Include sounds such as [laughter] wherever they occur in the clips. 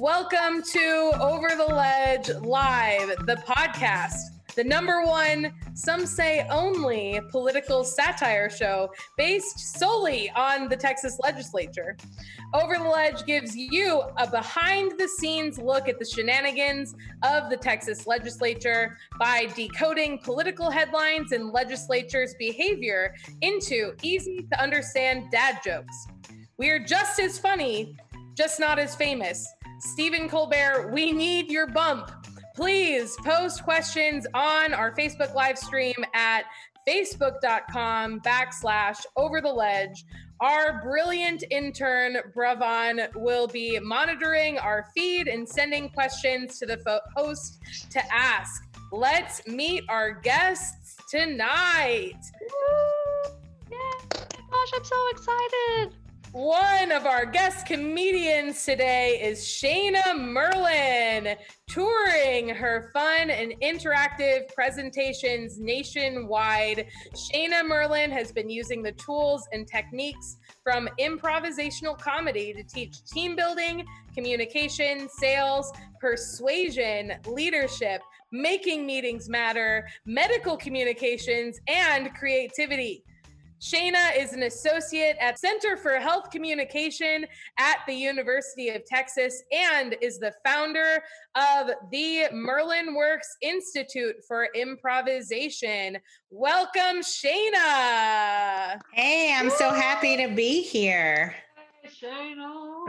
Welcome to Over the Ledge Live, the podcast, the number one, some say only, political satire show based solely on the Texas legislature. Over the Ledge gives you a behind the scenes look at the shenanigans of the Texas legislature by decoding political headlines and legislature's behavior into easy to understand dad jokes. We are just as funny, just not as famous. Stephen Colbert, we need your bump. Please post questions on our Facebook live stream at facebook.com backslash over the ledge. Our brilliant intern, Bravon, will be monitoring our feed and sending questions to the host to ask. Let's meet our guests tonight. Woo! Yeah. Gosh, I'm so excited. One of our guest comedians today is Shayna Merlin, touring her fun and interactive presentations nationwide. Shayna Merlin has been using the tools and techniques from improvisational comedy to teach team building, communication, sales, persuasion, leadership, making meetings matter, medical communications, and creativity. Shayna is an associate at Center for Health Communication at the University of Texas and is the founder of the Merlin Works Institute for Improvisation. Welcome, Shayna. Hey, I'm so happy to be here. Shayna.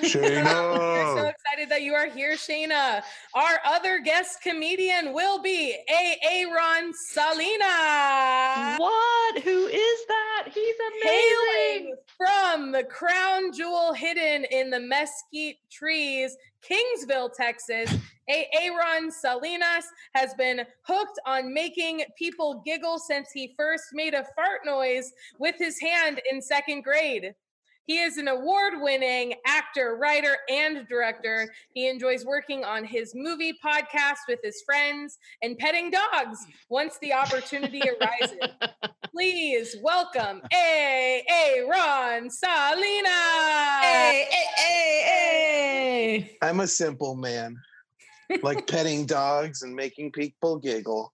[laughs] Shayna. We're so excited that you are here, Shayna. Our other guest comedian will be Aaron Salina. What? Who is that? He's amazing. Hailing from the crown jewel hidden in the mesquite trees, Kingsville, Texas. Aaron Salinas has been hooked on making people giggle since he first made a fart noise with his hand in second grade. He is an award winning actor, writer, and director. He enjoys working on his movie podcast with his friends and petting dogs once the opportunity arises. [laughs] Please welcome A. A. Ron Salina. Hey, hey, hey, hey. I'm a simple man, like petting dogs and making people giggle.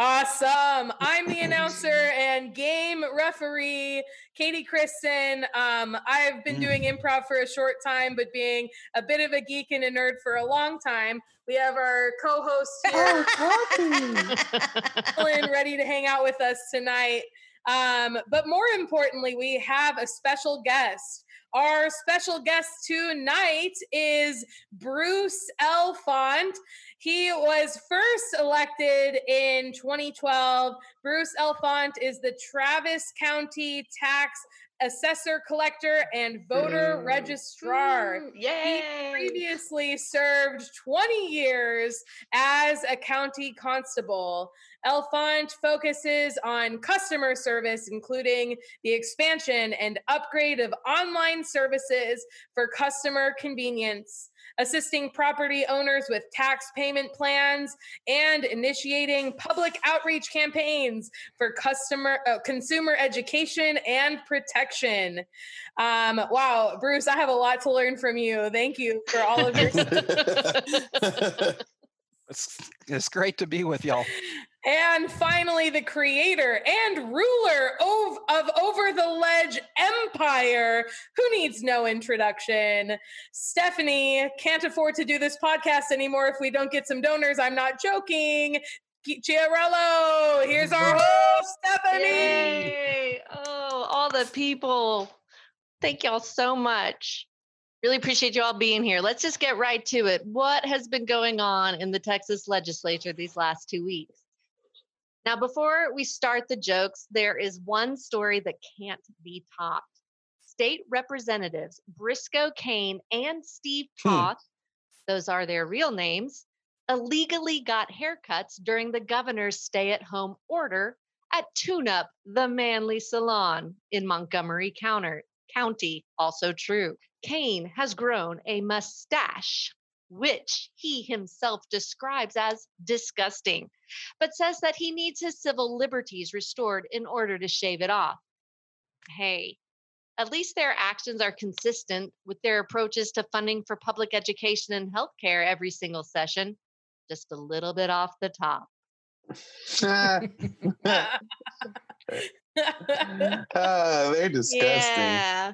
Awesome. I'm the announcer and game referee, Katie Kristen. Um, I've been doing improv for a short time, but being a bit of a geek and a nerd for a long time. We have our co-host here, Ellen, ready to hang out with us tonight. Um, but more importantly, we have a special guest. Our special guest tonight is Bruce Elfant. He was first elected in 2012. Bruce Elfant is the Travis County Tax assessor collector and voter registrar. Mm, Yay. He previously served 20 years as a county constable. Elfant focuses on customer service, including the expansion and upgrade of online services for customer convenience, assisting property owners with tax payment plans, and initiating public outreach campaigns for customer uh, consumer education and protection. Um, wow, Bruce, I have a lot to learn from you. Thank you for all of your. [laughs] [laughs] It's, it's great to be with y'all. And finally, the creator and ruler of, of Over the Ledge Empire, who needs no introduction. Stephanie can't afford to do this podcast anymore if we don't get some donors. I'm not joking. Chiarello, here's our host, Stephanie. Yay. Oh, all the people. Thank y'all so much. Really appreciate you all being here. Let's just get right to it. What has been going on in the Texas legislature these last two weeks? Now, before we start the jokes, there is one story that can't be topped. State Representatives Briscoe Cain and Steve hmm. those are their real names, illegally got haircuts during the governor's stay at home order at Tune Up, the Manly Salon in Montgomery County. County, also true. Cain has grown a mustache, which he himself describes as disgusting, but says that he needs his civil liberties restored in order to shave it off. Hey, At least their actions are consistent with their approaches to funding for public education and healthcare every single session, just a little bit off the top. [laughs] Ah. [laughs] [laughs] [laughs] Ah, they're disgusting. Yeah.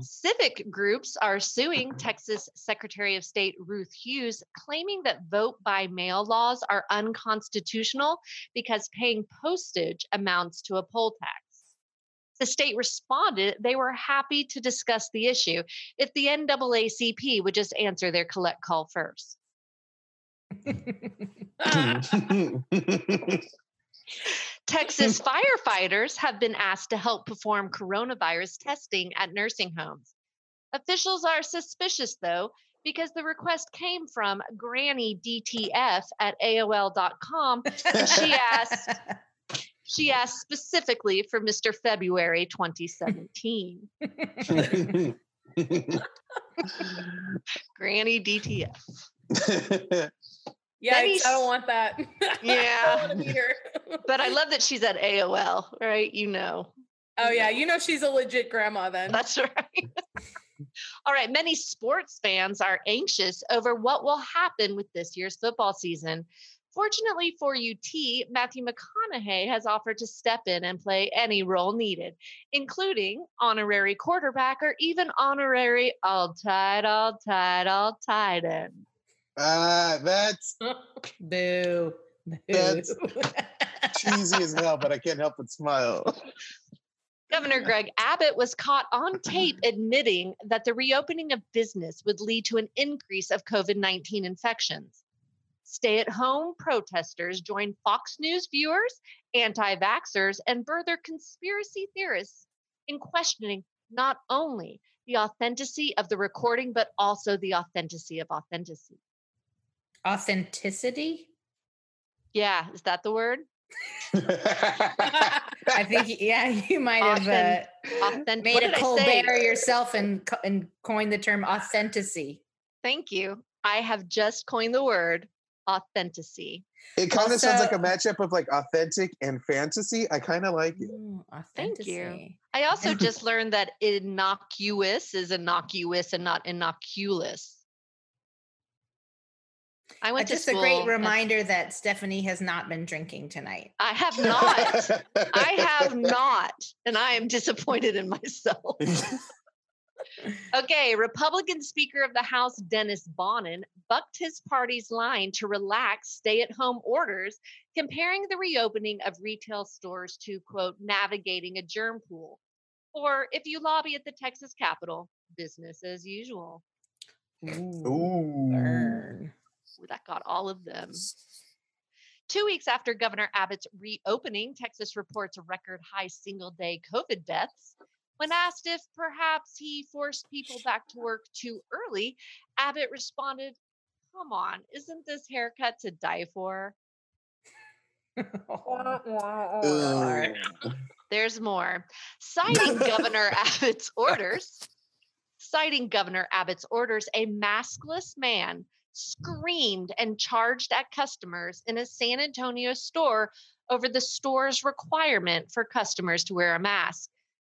Civic groups are suing Texas Secretary of State Ruth Hughes, claiming that vote by mail laws are unconstitutional because paying postage amounts to a poll tax. The state responded they were happy to discuss the issue if the NAACP would just answer their collect call first. [laughs] [laughs] Texas [laughs] firefighters have been asked to help perform coronavirus testing at nursing homes. Officials are suspicious, though, because the request came from Granny DTF at AOL.com. And she asked, she asked specifically for Mr. February 2017. [laughs] Granny DTF. [laughs] Yikes, I don't want that. [laughs] I Yeah. don't wanna be here. [laughs] But I love that she's at AOL, right? You know. oh yeah, you know she's a legit grandma then. That's right. [laughs] All right. Many sports fans are anxious over what will happen with this year's football season. Fortunately for UT, Matthew McConaughey has offered to step in and play any role needed, including honorary quarterback or even honorary all tight, all tight, all tight end. Ah, that's [laughs] Boo. Boo. That's- cheesy as hell, but I can't help but smile. Governor Greg Abbott was caught on tape [laughs] admitting that the reopening of business would lead to an increase of COVID 19 infections. Stay at home protesters joined Fox News viewers, anti vaxxers, and further conspiracy theorists in questioning not only the authenticity of the recording, but also the authenticity of authenticity. Authenticity? Yeah, is that the word? [laughs] [laughs] I think, yeah, you might have Authen- uh, Authentic. made a did I? Colbert yourself and, and coined the term authenticity. Thank you. I have just coined the word authenticity. it kind of sounds like a matchup of like authentic and fantasy. I kind of like it. Ooh, Thank you. I also [laughs] just learned that innocuous is innocuous and not innocuous. I Uh, went to just a school. great and- reminder that Stephanie has not been drinking tonight. I have [laughs] not. I have not, and I am disappointed in myself. [laughs] Okay, Republican Speaker of the House Dennis Bonnen bucked his party's line to relax stay at home orders, comparing the reopening of retail stores to, quote, navigating a germ pool. Or if you lobby at the Texas Capitol, business as usual. Ooh. Burn. That got all of them. Two weeks after Governor Abbott's reopening, Texas reports a record high single day COVID deaths. When asked if perhaps he forced people back to work too early, Abbott responded, Come on, isn't this haircut to die for? [laughs] There's more. Citing Governor [laughs] Abbott's orders, citing Governor Abbott's orders, a maskless man screamed and charged at customers in a San Antonio store over the store's requirement for customers to wear a mask.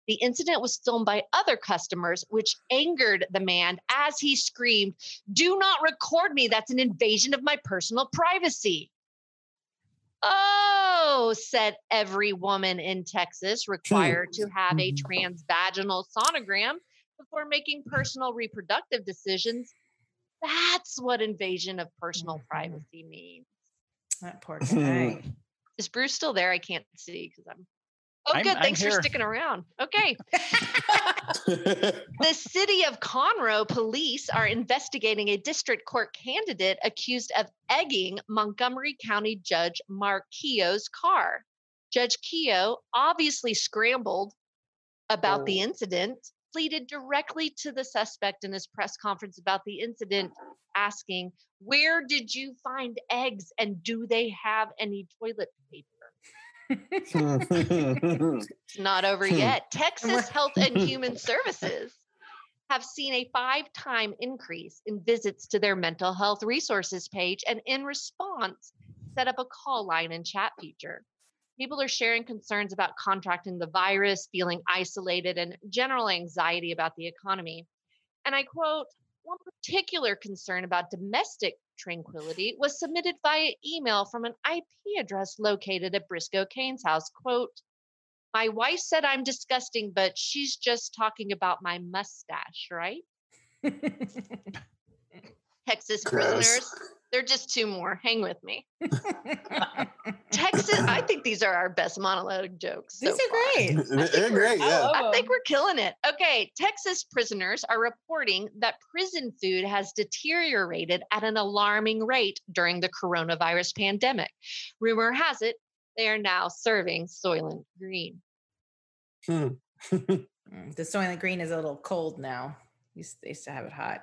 The incident was filmed by other customers, which angered the man as he screamed, Do not record me. That's an invasion of my personal privacy. Oh, said every woman in Texas required to have a mm-hmm. transvaginal sonogram before making personal reproductive decisions. That's what invasion of personal Mhm. privacy means. That poor guy. Is Bruce still there? I can't see because I'm. Oh, I'm- good. I'm Thanks for sticking around. Okay. [laughs] [laughs] The city of Conroe police are investigating a district court candidate accused of egging Montgomery County Judge Mark Keough's car. Judge Keough obviously scrambled about the incident, pleaded directly to the suspect in his press conference about the incident, asking, Where did you find eggs and do they have any toilet paper? [laughs] It's not over Hmm. yet. Texas Health and [laughs] Human Services have seen a five time increase in visits to their mental health resources page and, in response, set up a call line and chat feature. People are sharing concerns about contracting the virus, feeling isolated, and general anxiety about the economy. And I quote, one particular concern about domestic tranquility was submitted via email from an IP address located at Briscoe Cain's house. Quote, my wife said I'm disgusting, but she's just talking about my mustache, right? [laughs] Texas Gross. prisoners. They're just two more. Hang with me. Texas, I [laughs] think these are our best monologue jokes. so These are far. great. They're great. I Yeah. I think we're killing it. Okay, Texas prisoners are reporting that prison food has deteriorated at an alarming rate during the coronavirus pandemic. Rumor has it they are now serving Soylent Green. Hmm. [laughs] Mm, the Soylent Green is a little cold now. Used, they used to have it hot.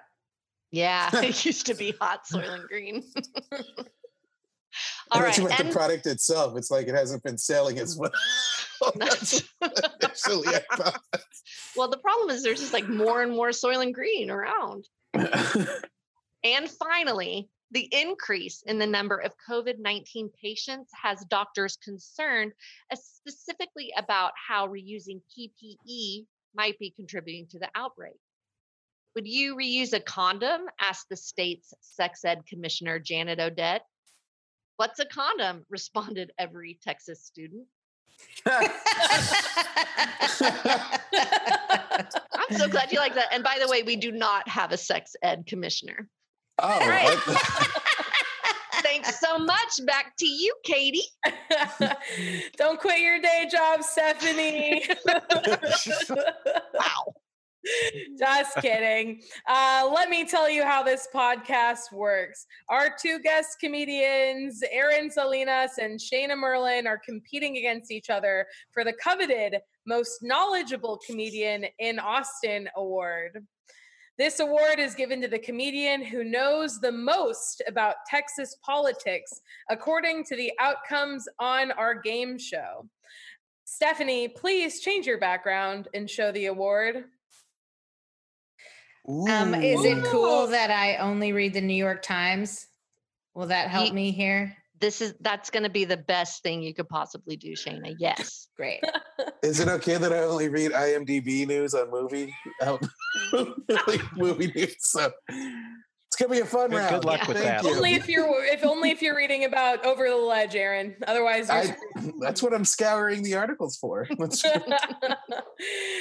Yeah, [laughs] it used to [laughs] be hot Soylent Green. [laughs] I All thought right, meant and the product itself. It's like it hasn't been selling as well. That's initially I thought. well, the problem is there's just like more and more Soylent Green around. And finally, the increase in the number of COVID 19 patients has doctors concerned, uh, specifically about how reusing PPE might be contributing to the outbreak. Would you reuse a condom? asked the state's sex ed commissioner, Janet Odette. What's a condom? responded every Texas student. I'm so glad you like that. And by the way, we do not have a sex ed commissioner. oh, right. Thanks so much. Back to you, Katie. [laughs] Don't quit your day job, Stephanie. [laughs] Wow. [laughs] Just kidding. Uh, let me tell you how this podcast works. Our two guest comedians, Aaron Salinas and Shayna Merlin, are competing against each other for the coveted Most Knowledgeable Comedian in Austin award. This award is given to the comedian who knows the most about Texas politics, according to the outcomes on our game show. Stephanie, please change your background and show the award. Um, is it cool that I only read the New York Times? Will that help Ye- me here? This is that's going to be the best thing you could possibly do, Shayna. Yes. Great. [laughs] Is it okay that I only read IMDb news on movie like [laughs] [laughs] movie news? So it's gonna be a fun Good- good round. luck with Thank that. you. Only if you're if only if you're reading about over the ledge, Aaron. Otherwise, you're I, [laughs] that's what I'm scouring the articles for. [laughs] Let's-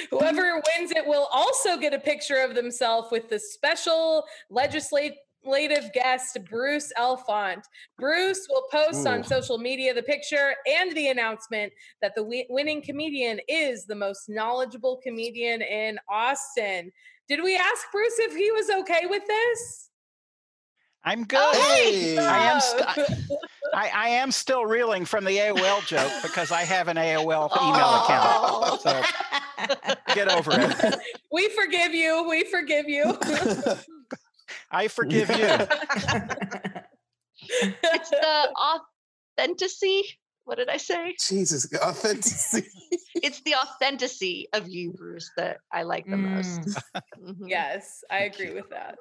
Whoever wins it will also get a picture of themselves with the special legislative guest, Bruce Elfant. Bruce will post on social media the picture and the announcement that the wi- winning comedian is the most knowledgeable comedian in Austin. Did we ask Bruce if he was okay with this? I'm good. Oh, hey, I am st- I, I am still reeling from the AOL joke because I have an AOL [laughs] email Oh. account. So [laughs] get over it. we forgive you. We forgive you. [laughs] I forgive you. It's the authenticity. What did I say? Jesus, authenticity. It's the authenticity of you, Bruce, that I like the most. Mm. Mhm. yes, I agree with that.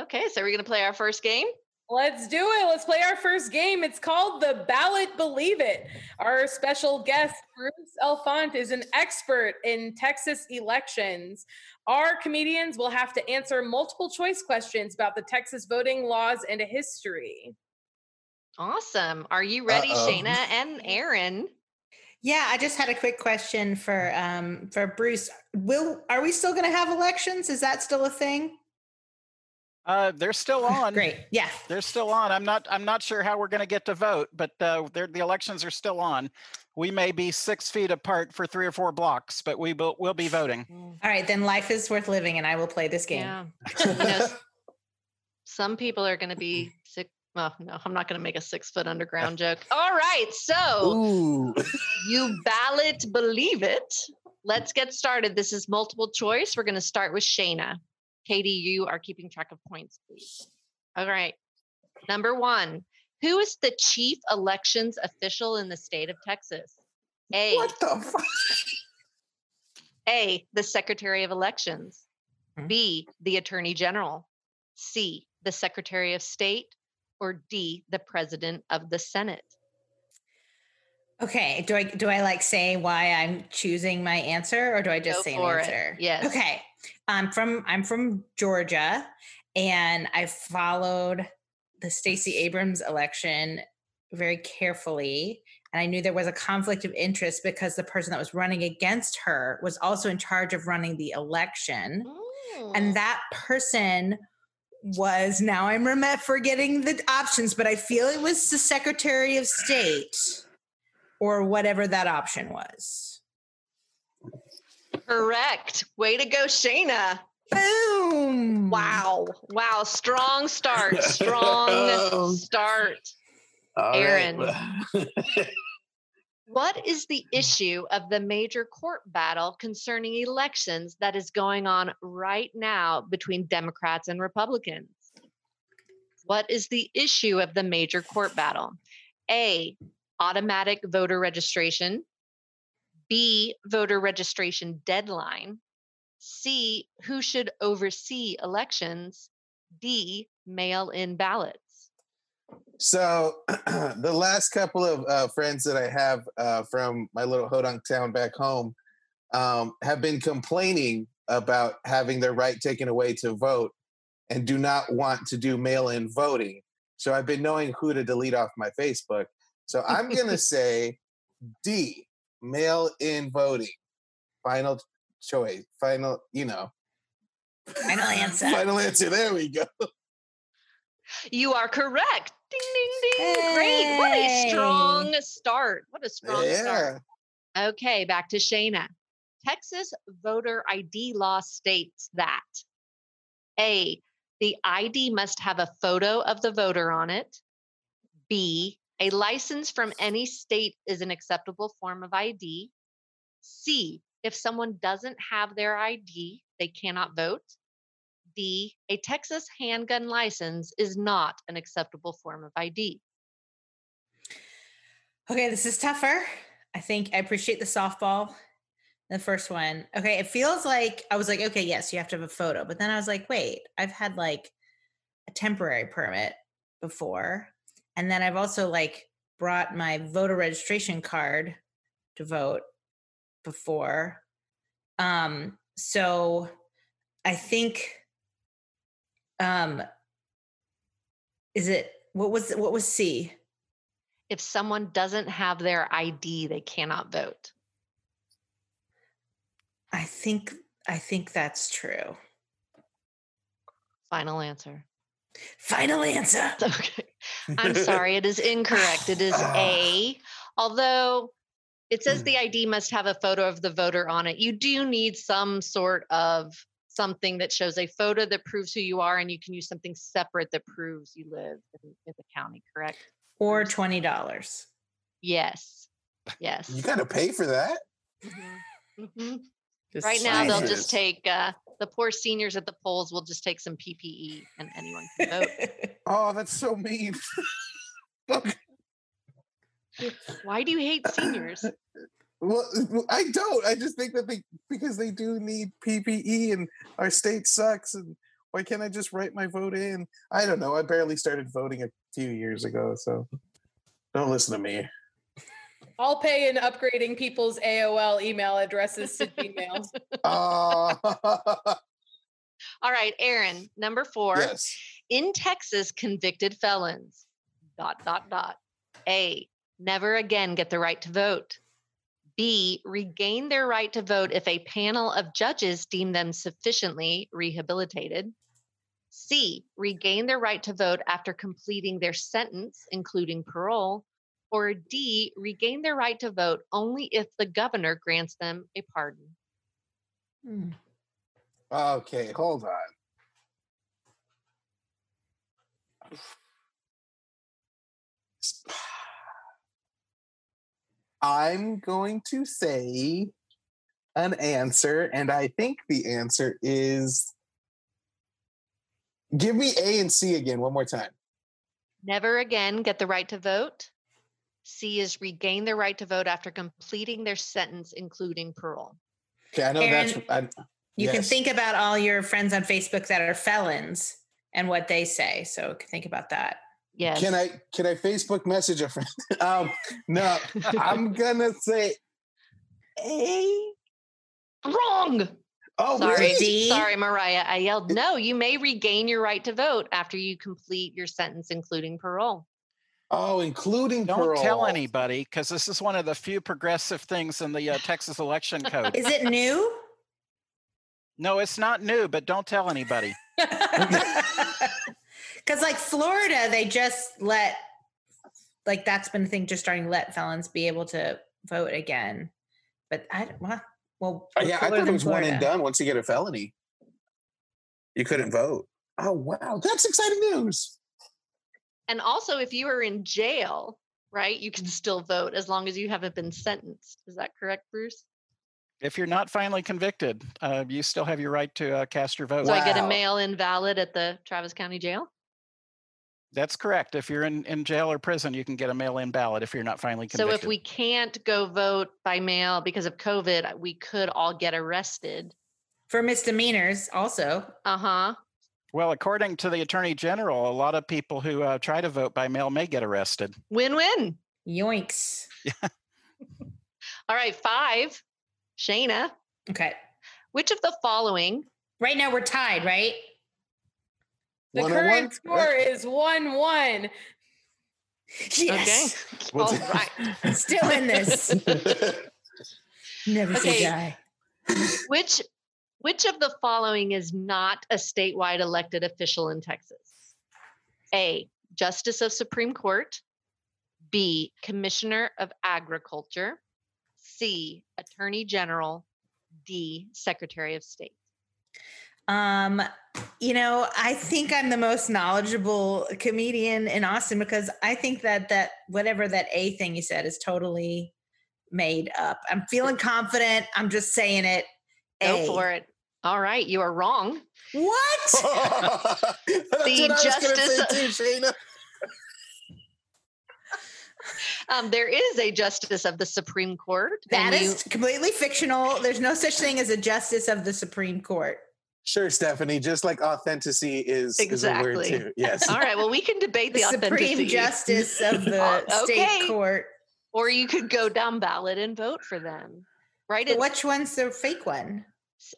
Okay, so we're going to play our first game. Let's do it. Let's play our first game. It's called the Ballot Believe It. Our special guest, Bruce Elfant, is an expert in Texas elections. Our comedians will have to answer multiple choice questions about the Texas voting laws and history. Awesome. Are you ready, Uh-oh. Shayna and Aaron? Yeah, I just had a quick question for um for Bruce. Will are we still going to have elections? Is that still a thing? Uh, they're still [laughs] on. Great. Yeah. They're still on. I'm not. I'm not sure how we're going to get to vote, but uh, the elections are still on. We may be six feet apart for three or four blocks, but we will we'll be voting. All right, then life is worth living and I will play this game. Yeah. [laughs] You know, [laughs] some people are going to be six. Well, no, I'm not going to make a six foot underground joke. All right. So Ooh. you ballot believe it. Let's get started. This is multiple choice. We're going to start with Shayna. Katie, you are keeping track of points, please. All right. Number one Who is the chief elections official in the state of Texas? A. What the fuck? A, the Secretary of Elections. Hmm. B, the Attorney General. C, the Secretary of State. Or D, the President of the Senate. Okay. Do I do I like say why I'm choosing my answer or do I just Go say an for it. answer? Yes. Okay. I'm from I'm from Georgia and I followed the Stacey Abrams election very carefully. And I knew there was a conflict of interest because the person that was running against her was also in charge of running the election. Mm. And that person was now I'm forgetting the options, but I feel it was the Secretary of State or whatever that option was. correct. Way to go, Shayna. Boom! Wow. Wow. Strong start. [laughs] Strong start. All right. Aaron. [laughs] What is the issue of the major court battle concerning elections that is going on right now between Democrats and Republicans? What is the issue of the major court battle? A, automatic voter registration. B, voter registration deadline. C, who should oversee elections. D, mail in ballots. So [clears throat] the last couple of uh, friends that I have uh, from my little Hodunk town back home um, have been complaining about having their right taken away to vote and do not want to do mail-in voting. So I've been knowing who to delete off my Facebook. So I'm gonna say D, mail-in voting. Final choice. Final, you know. Final answer. [laughs] Final answer. There we go. You are correct. Ding, ding, ding. Great. What a strong start. What a strong start. Yeah. Okay, back to Shayna. Texas voter ID law states that A, the ID must have a photo of the voter on it. B, a license from any state is an acceptable form of ID. C, if someone doesn't have their ID, they cannot vote. D, a Texas handgun license is not an acceptable form of ID. Okay, this is tougher. I think I appreciate the softball. The first one. Okay, it feels like I was like, okay, yes, you have to have a photo. But then I was like, wait, I've had like a temporary permit before. And then I've also like brought my voter registration card to vote before. Um, so I think um is it what was what was C? If someone doesn't have their ID, they cannot vote. I think I think that's true. Final answer. Final answer. [laughs] Okay. I'm sorry, it is incorrect. It is [sighs] A. Although it says the ID must have a photo of the voter on it. You do need some sort of something that shows a photo that proves who you are, and you can use something separate that proves you live in, in the county, correct? Or twenty dollars. Yes. Yes. You gotta pay for that. [laughs] Mhm. Mhm. Right now, they'll just take uh, the poor seniors at the polls will just take some PPE and anyone can vote. [laughs] Oh, that's so mean. [laughs] Okay. Why do you hate seniors? [laughs] well, I don't. I just think that they because they do need PPE and our state sucks. And why can't I just write my vote in? I don't know. I barely started voting a few years ago, so don't listen to me. I'll pay in upgrading people's AOL email addresses to Gmail. Uh, [laughs] [laughs] All right, Aaron, number four. yes. In Texas, convicted felons, dot, dot, dot. A, never again get the right to vote. B, regain their right to vote if a panel of judges deem them sufficiently rehabilitated. C, regain their right to vote after completing their sentence, including parole. Or D, regain their right to vote only if the governor grants them a pardon. Hmm. Okay, hold on. [sighs] I'm going to say an answer, and I think the answer is give me A and C again one more time. Never again get the right to vote. C is regain their right to vote after completing their sentence, including parole. Okay, I know Aaron, that's I'm, You can think about all your friends on Facebook that are felons and what they say. So think about that. Yes. Can I can I Facebook message a friend? [laughs] um, no, I'm gonna say A. Wrong. Oh, Sorry. really? Sorry, Mariah. I yelled, no, you may regain your right to vote after you complete your sentence, including parole. Oh, including Don't parole. tell anybody because this is one of the few progressive things in the uh, Texas election code. Is it new? No, it's not new, but don't tell anybody. [laughs] [laughs] Because like Florida, they just let like that's been a thing, just starting to let felons be able to vote again. But I don't- well, well Oh, yeah, I cooler thought it than was one and done. Once you get a felony, you couldn't vote. Oh wow, that's exciting news. And also, if you are in jail, right, you can still vote as long as you haven't been sentenced. Is that correct, Bruce? If you're not finally convicted, uh, you still have your right to uh, cast your vote. So I get a mail in ballot at the Travis County Jail? That's correct. If you're in, in jail or prison, you can get a mail-in ballot if you're not finally convicted. So if we can't go vote by mail because of COVID, we could all get arrested. for misdemeanors also. Uh huh. Well, according to the attorney general, a lot of people who uh, try to vote by mail may get arrested. Win win. Yoinks. Yeah. [laughs] All right, five. Shayna, Okay. which of the following Right now we're tied, right? The 101? current score is 1 1. Yes. Okay. What's [laughs] All it- right. Still in this. [laughs] Never Okay. say die. Which which of the following is not a statewide elected official in Texas? A. Justice of Supreme Court. B. Commissioner of Agriculture. C. Attorney General. D. Secretary of State. Um, you know, I think I'm the most knowledgeable comedian in Austin because I think that that whatever that A thing you said is totally made up. I'm feeling confident. I'm just saying it. Go A. for it. All right, you are wrong. What? [laughs] That's what I was gonna justice- say too, Shayna. Um, there is a justice of the Supreme Court. and That you- is completely fictional. There's no such thing as a justice of the Supreme Court. Sure, Stephanie. Just like authenticity is, is a word too. Yes. All right. Well, we can debate The the, Supreme. Justice of the [laughs] Uh, state court. Or you could go down ballot and vote for them. Right? But It's, which one's the fake one?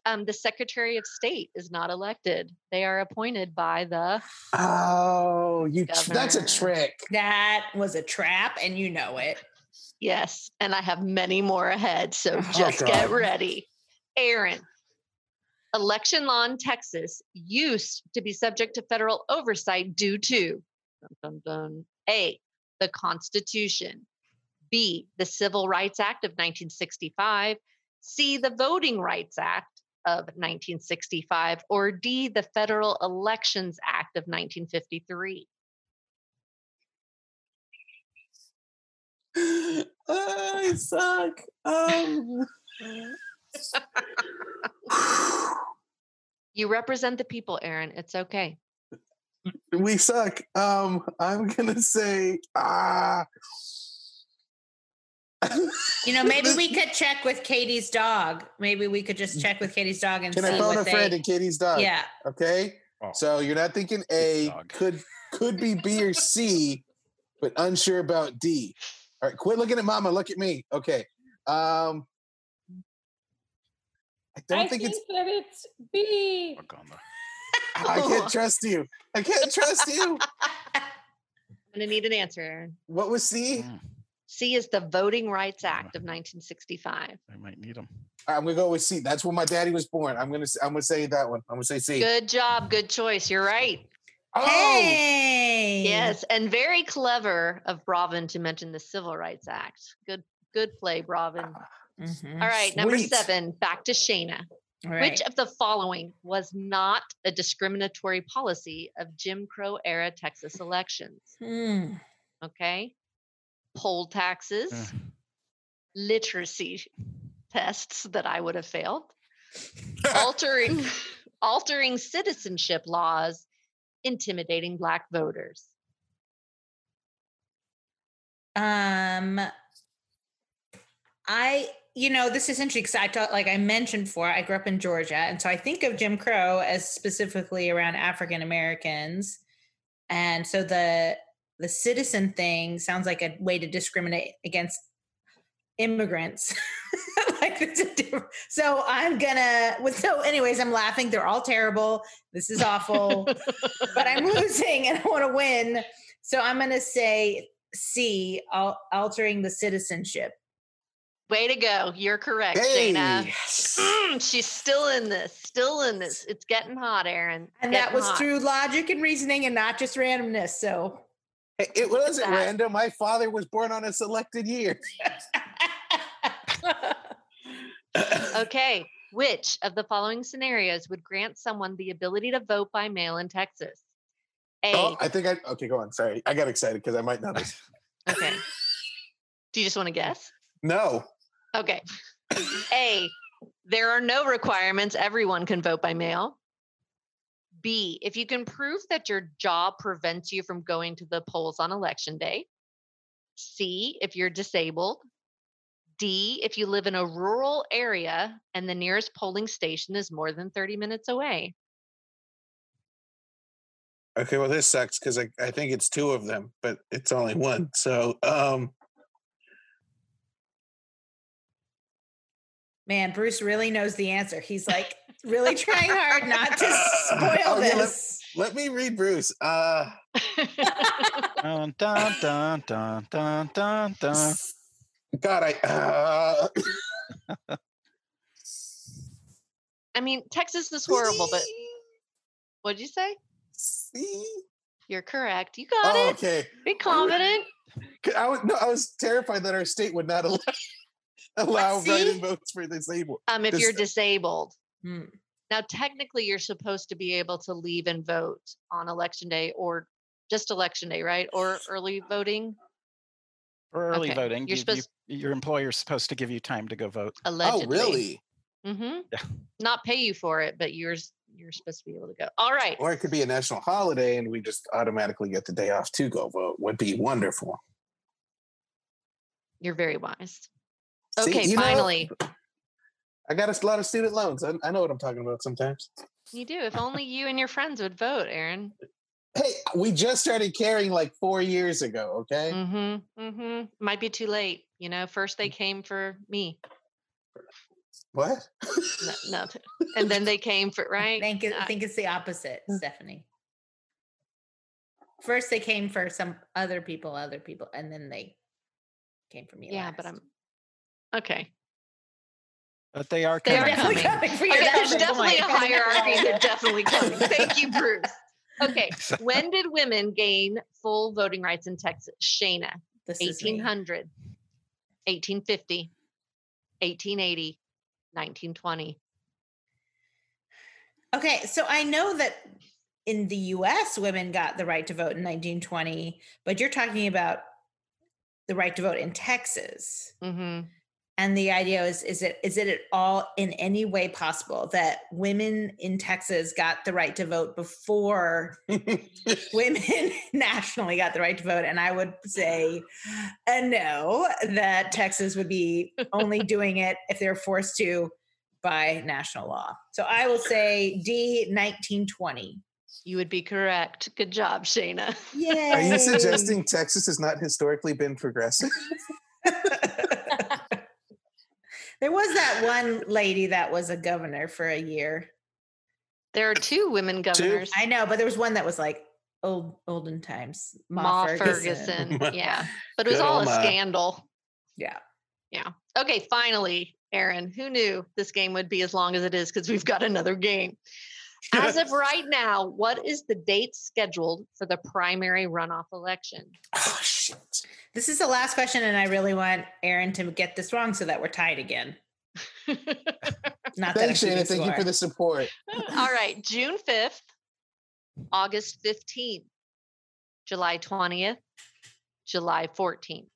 um, the Secretary of State is not elected. They are appointed by the Oh, you. That's a trick. That was a trap, and you know it. yes, and I have many more ahead. So Oh, just get ready. Aaron. Election law in Texas used to be subject to federal oversight due to dun, dun, dun, A, the Constitution, B, the Civil Rights Act of 1965, C, the Voting Rights Act of 1965, or D, the Federal Elections Act of 1953. I [laughs] suck. Um, [laughs] You represent the people, Aaron. It's okay. we suck. Um, I'm gonna say ah. You know, maybe we [laughs] could check with Katie's dog. Maybe we could just check with Katie's dog and Can see I phone what a they. friend and Katie's dog? yeah, Okay. Oh. So you're not thinking A dog. could could be B or C, but unsure about D. All right, quit looking at Mama. Look at me. Okay. Um, I don't I think, think it's. that it's B. Look on the- I can't [laughs] trust you. I can't trust you. [laughs] I'm going to need an answer, What was C? Mm, C is the Voting Rights Act of 1965. I might need them. I'm gonna go with C. That's where my daddy was born. I'm gonna. s- I'm gonna say that one. I'm gonna say C. Good job. Good choice. You're right. Oh, Hey. Yes. And very clever of Bravin to mention the Civil Rights Act. Good, good play, Bravin. Mhm. All right. Number seven, back to Shayna. All right. Which of the following was not a discriminatory policy of Jim Crow era Texas elections? Hmm. Okay. Poll taxes, Ugh. literacy tests that I would have failed, [laughs] altering altering citizenship laws, intimidating black voters. Um, I, you know, this is interesting because I thought, like I mentioned before, I grew up in Georgia, and so I think of Jim Crow as specifically around African Americans, and so the the citizen thing sounds like a way to discriminate against immigrants. [laughs] like it's a different, so I'm gonna. So, anyways, I'm laughing. They're all terrible. This is awful, [laughs] but I'm losing and I want to win. So I'm gonna say C, al- altering the citizenship. Way to go. You're correct, Hey. Shayna. Mm, she's still in this. Still in this. It's getting hot, Aaron. And that was hot. through logic and reasoning and not just randomness. So Hey, It wasn't that. random. My father was born on a selected year. [laughs] Okay. Which of the following scenarios would grant someone the ability to vote by mail in Texas? A. Oh, I think I okay. Go on. Sorry, I got excited because I might not. [laughs] okay. Do you just want to guess? No. Okay. A. There are no requirements. Everyone can vote by mail. B. If you can prove that your job prevents you from going to the polls on election day. C. If you're disabled. D. If you live in a rural area and the nearest polling station is more than 30 minutes away. Okay. Well, this sucks because I, I think it's two of them, but it's only one. So, um, man, Bruce really knows the answer. He's like really trying hard not to spoil Oh, yeah, let- this. let me read Bruce. Uh, Dun, dun, dun, dun, dun, dun, dun. God, I. Uh, [laughs] I mean, Texas is horrible, but what did you say? See? You're correct. You got Oh, it. okay. Be confident. I was no, I was terrified that our state would not allow [laughs] allow See? write-in votes for disabled. Um, if you're disabled. Hmm. Now, technically, you're supposed to be able to leave and vote on election day or just election day, right? Or early voting, For early Okay, voting, you're you- supposed- you- your employer's supposed to give you time to go vote. allegedly. Oh, really? Mm-hmm. Yeah. Not pay you for it, but yours you're supposed to be able to go. All right. Or it could be a national holiday, and we just automatically get the day off to go vote. Would be wonderful. You're very wise. See, Okay, you know, finally. I got a lot of student loans. I, I know what I'm talking about sometimes. You do. If only you and your friends would vote, Aaron. Hey, we just started caring like four years ago. Okay. Mm-hmm. Mm-hmm. Might be too late. You know, first Mm. they came for me. What? No, [laughs] no. And then they came for I right. think, it, I think it's the opposite, Mm. Stephanie. First, they came for some other people, other people, and then they came for me. yeah, but. I'm okay. But they are They They're coming. coming. coming for you. Okay, there's the definitely a hierarchy. [laughs] They're definitely coming. [laughs] Thank you, Bruce. Okay, when did women gain full voting rights in Texas? Shayna, This is 1800, 1850, 1880, 1920. Okay, so I know that in the US, women got the right to vote in 1920, but you're talking about the right to vote in Texas. Mm-hmm. And the idea is is it is it at all in any way possible that women in Texas got the right to vote before [laughs] women [laughs] nationally got the right to vote? And I would say a no, that Texas would be only [laughs] doing it if they're forced to by national law. So I will say D 1920. You would be correct. Good job, Shayna. Yay. Are you suggesting Texas has not historically been progressive? There was that one lady that was a governor for a year. There are two women governors. Two? I know, but there was one that was like old olden times. Ma Ferguson. [laughs] Yeah. But it was Good all a Ma. scandal. Yeah. Yeah. Okay, finally, Aaron, who knew this game would be as long as it is because we've got another game. As of [laughs] right now, what is the date scheduled for the primary runoff election? oh shit! This is the last question, and I really want Aaron to get this wrong so that we're tied again. [laughs] Not that Thanks, Shayna. Thank you for the support. All right, June 5th, August 15th, July 20th, July 14th.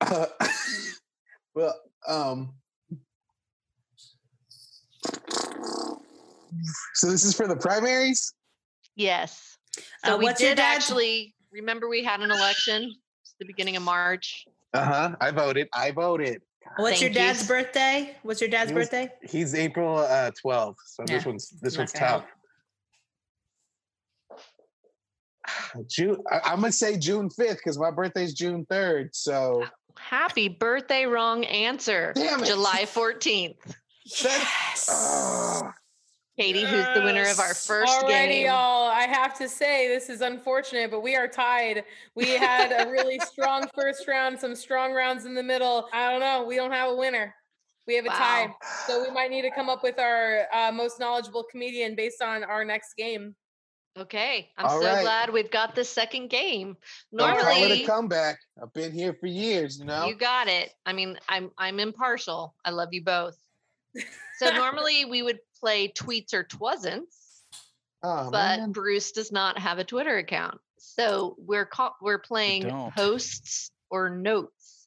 Uh, [laughs] well, um, so this is for the primaries. Yes. So Uh, we what's did actually remember we had an election it's the beginning of March. Uh huh. I voted. I voted. What's your Thank you. dad's birthday? What's your dad's He was- birthday? He's April uh, 12th, so this one's this not one's tough. help. June. I, I'm gonna say June 5th because my birthday's June 3rd. So Happy birthday, wrong answer. Damn it. July 14th. Yes. Ah, Katie, who's the winner of our Yes. first Alrighty, game. y'all. I have to say this is unfortunate, but we are tied. We had a really [laughs] strong first round, some strong rounds in the middle. I don't know. We don't have a winner. We have a tie. So we might need to come up with our uh, most knowledgeable comedian based on our next game. Okay, I'm All so right. glad we've got the second game. don't call it Normally, a comeback. I've been here for years, you know. you got it. I mean, I'm I'm impartial. I love you both. So normally we would play tweets or twasn'ts, oh, but man. Bruce does not have a Twitter account. So we're call, we're playing posts or notes.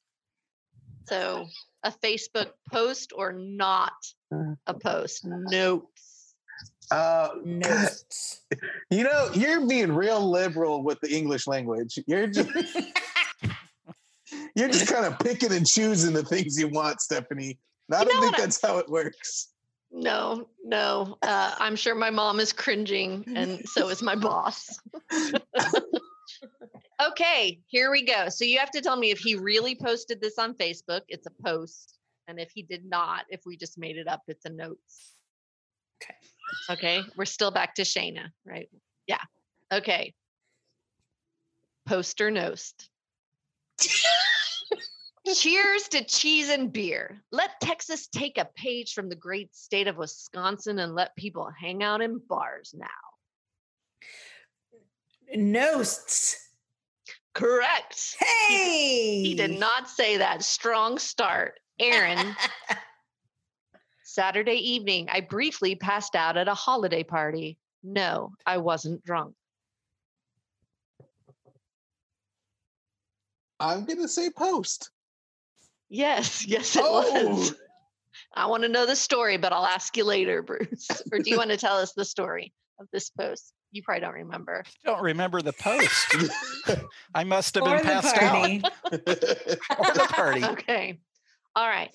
So a Facebook post or not uh, a post. Uh, notes. Uh, Notes. [laughs] you know, you're being real liberal with the English language. You're just [laughs] you're just kind of picking and choosing the things you want, Stephanie. I You don't think what I- that's how it works. No, no. Uh, I'm sure my mom is cringing, and so is my boss. [laughs] okay, here we go. So you have to tell me if he really posted this on Facebook, it's a post. And if he did not, if we just made it up, it's a notes. Okay. Okay, we're still back to Shayna, right? Yeah. Okay. Poster nost. Cheers to cheese and beer. Let Texas take a page from the great state of Wisconsin and let people hang out in bars now. Notes. Correct. Hey. He did not say that. Strong start. Aaron, [laughs] Saturday evening, I briefly passed out at a holiday party. No, I wasn't drunk. I'm gonna say post. Yes, [laughs] yes, it Oh. was. [laughs] I want to know the story, but I'll ask you later, Bruce. [laughs] or do you want to tell us the story of this post? You probably don't remember. Don't remember the post. I must have Or been the passed out. party. Or the party. Okay. All right.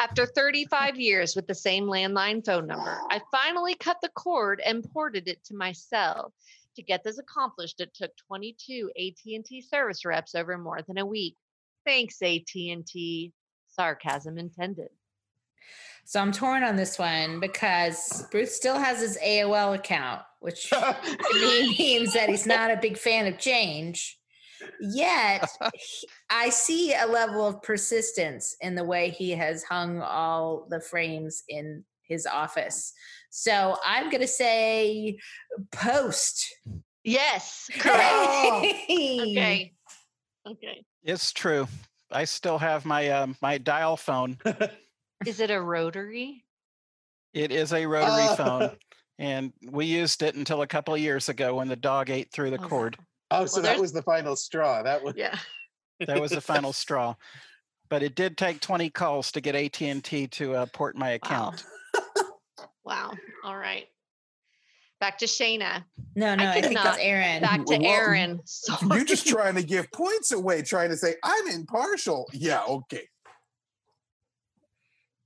After 35 years with the same landline phone number, I finally cut the cord and ported it to my cell. To get this accomplished, it took 22 AT&T service reps over more than a week. Thanks AT&T. Sarcasm intended. So I'm torn on this one because Bruce still has his AOL account, which [laughs] means that he's not a big fan of change. Yet I see a level of persistence in the way he has hung all the frames in his office. So I'm going to say post. Yes, [laughs] correct. Hey! Okay. Okay. It's true. I still have my um, my dial phone. [laughs] Is it a rotary? It is a rotary Uh. phone, and we used it until a couple of years ago when the dog ate through the Oh, cord. Oh, so Well, that was the final straw. That was Yeah. [laughs] That was the final straw. But it did take 20 calls to get AT and T to uh, port my account. Wow. All right. Back to Shayna. No, no, I, could think not that's Aaron. Back to Well, Aaron. You're just trying to give points away, trying to say I'm impartial. Yeah, okay.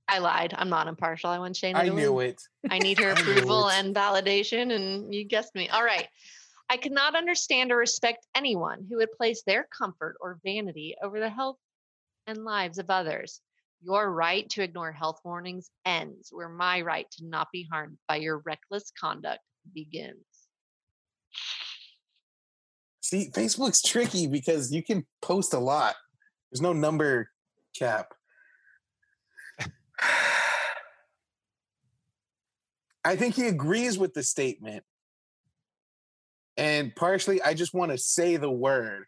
I lied. I'm not impartial. I want Shayna I to knew win. it. I need her [laughs] approval and validation, and you guessed me. All right. I could not understand or respect anyone who would place their comfort or vanity over the health and lives of others. Your right to ignore health warnings ends where my right to not be harmed by your reckless conduct begins. See, Facebook's tricky because you can post a lot. There's no number cap. [sighs] I think he agrees with the statement. And partially, I just want to say the word.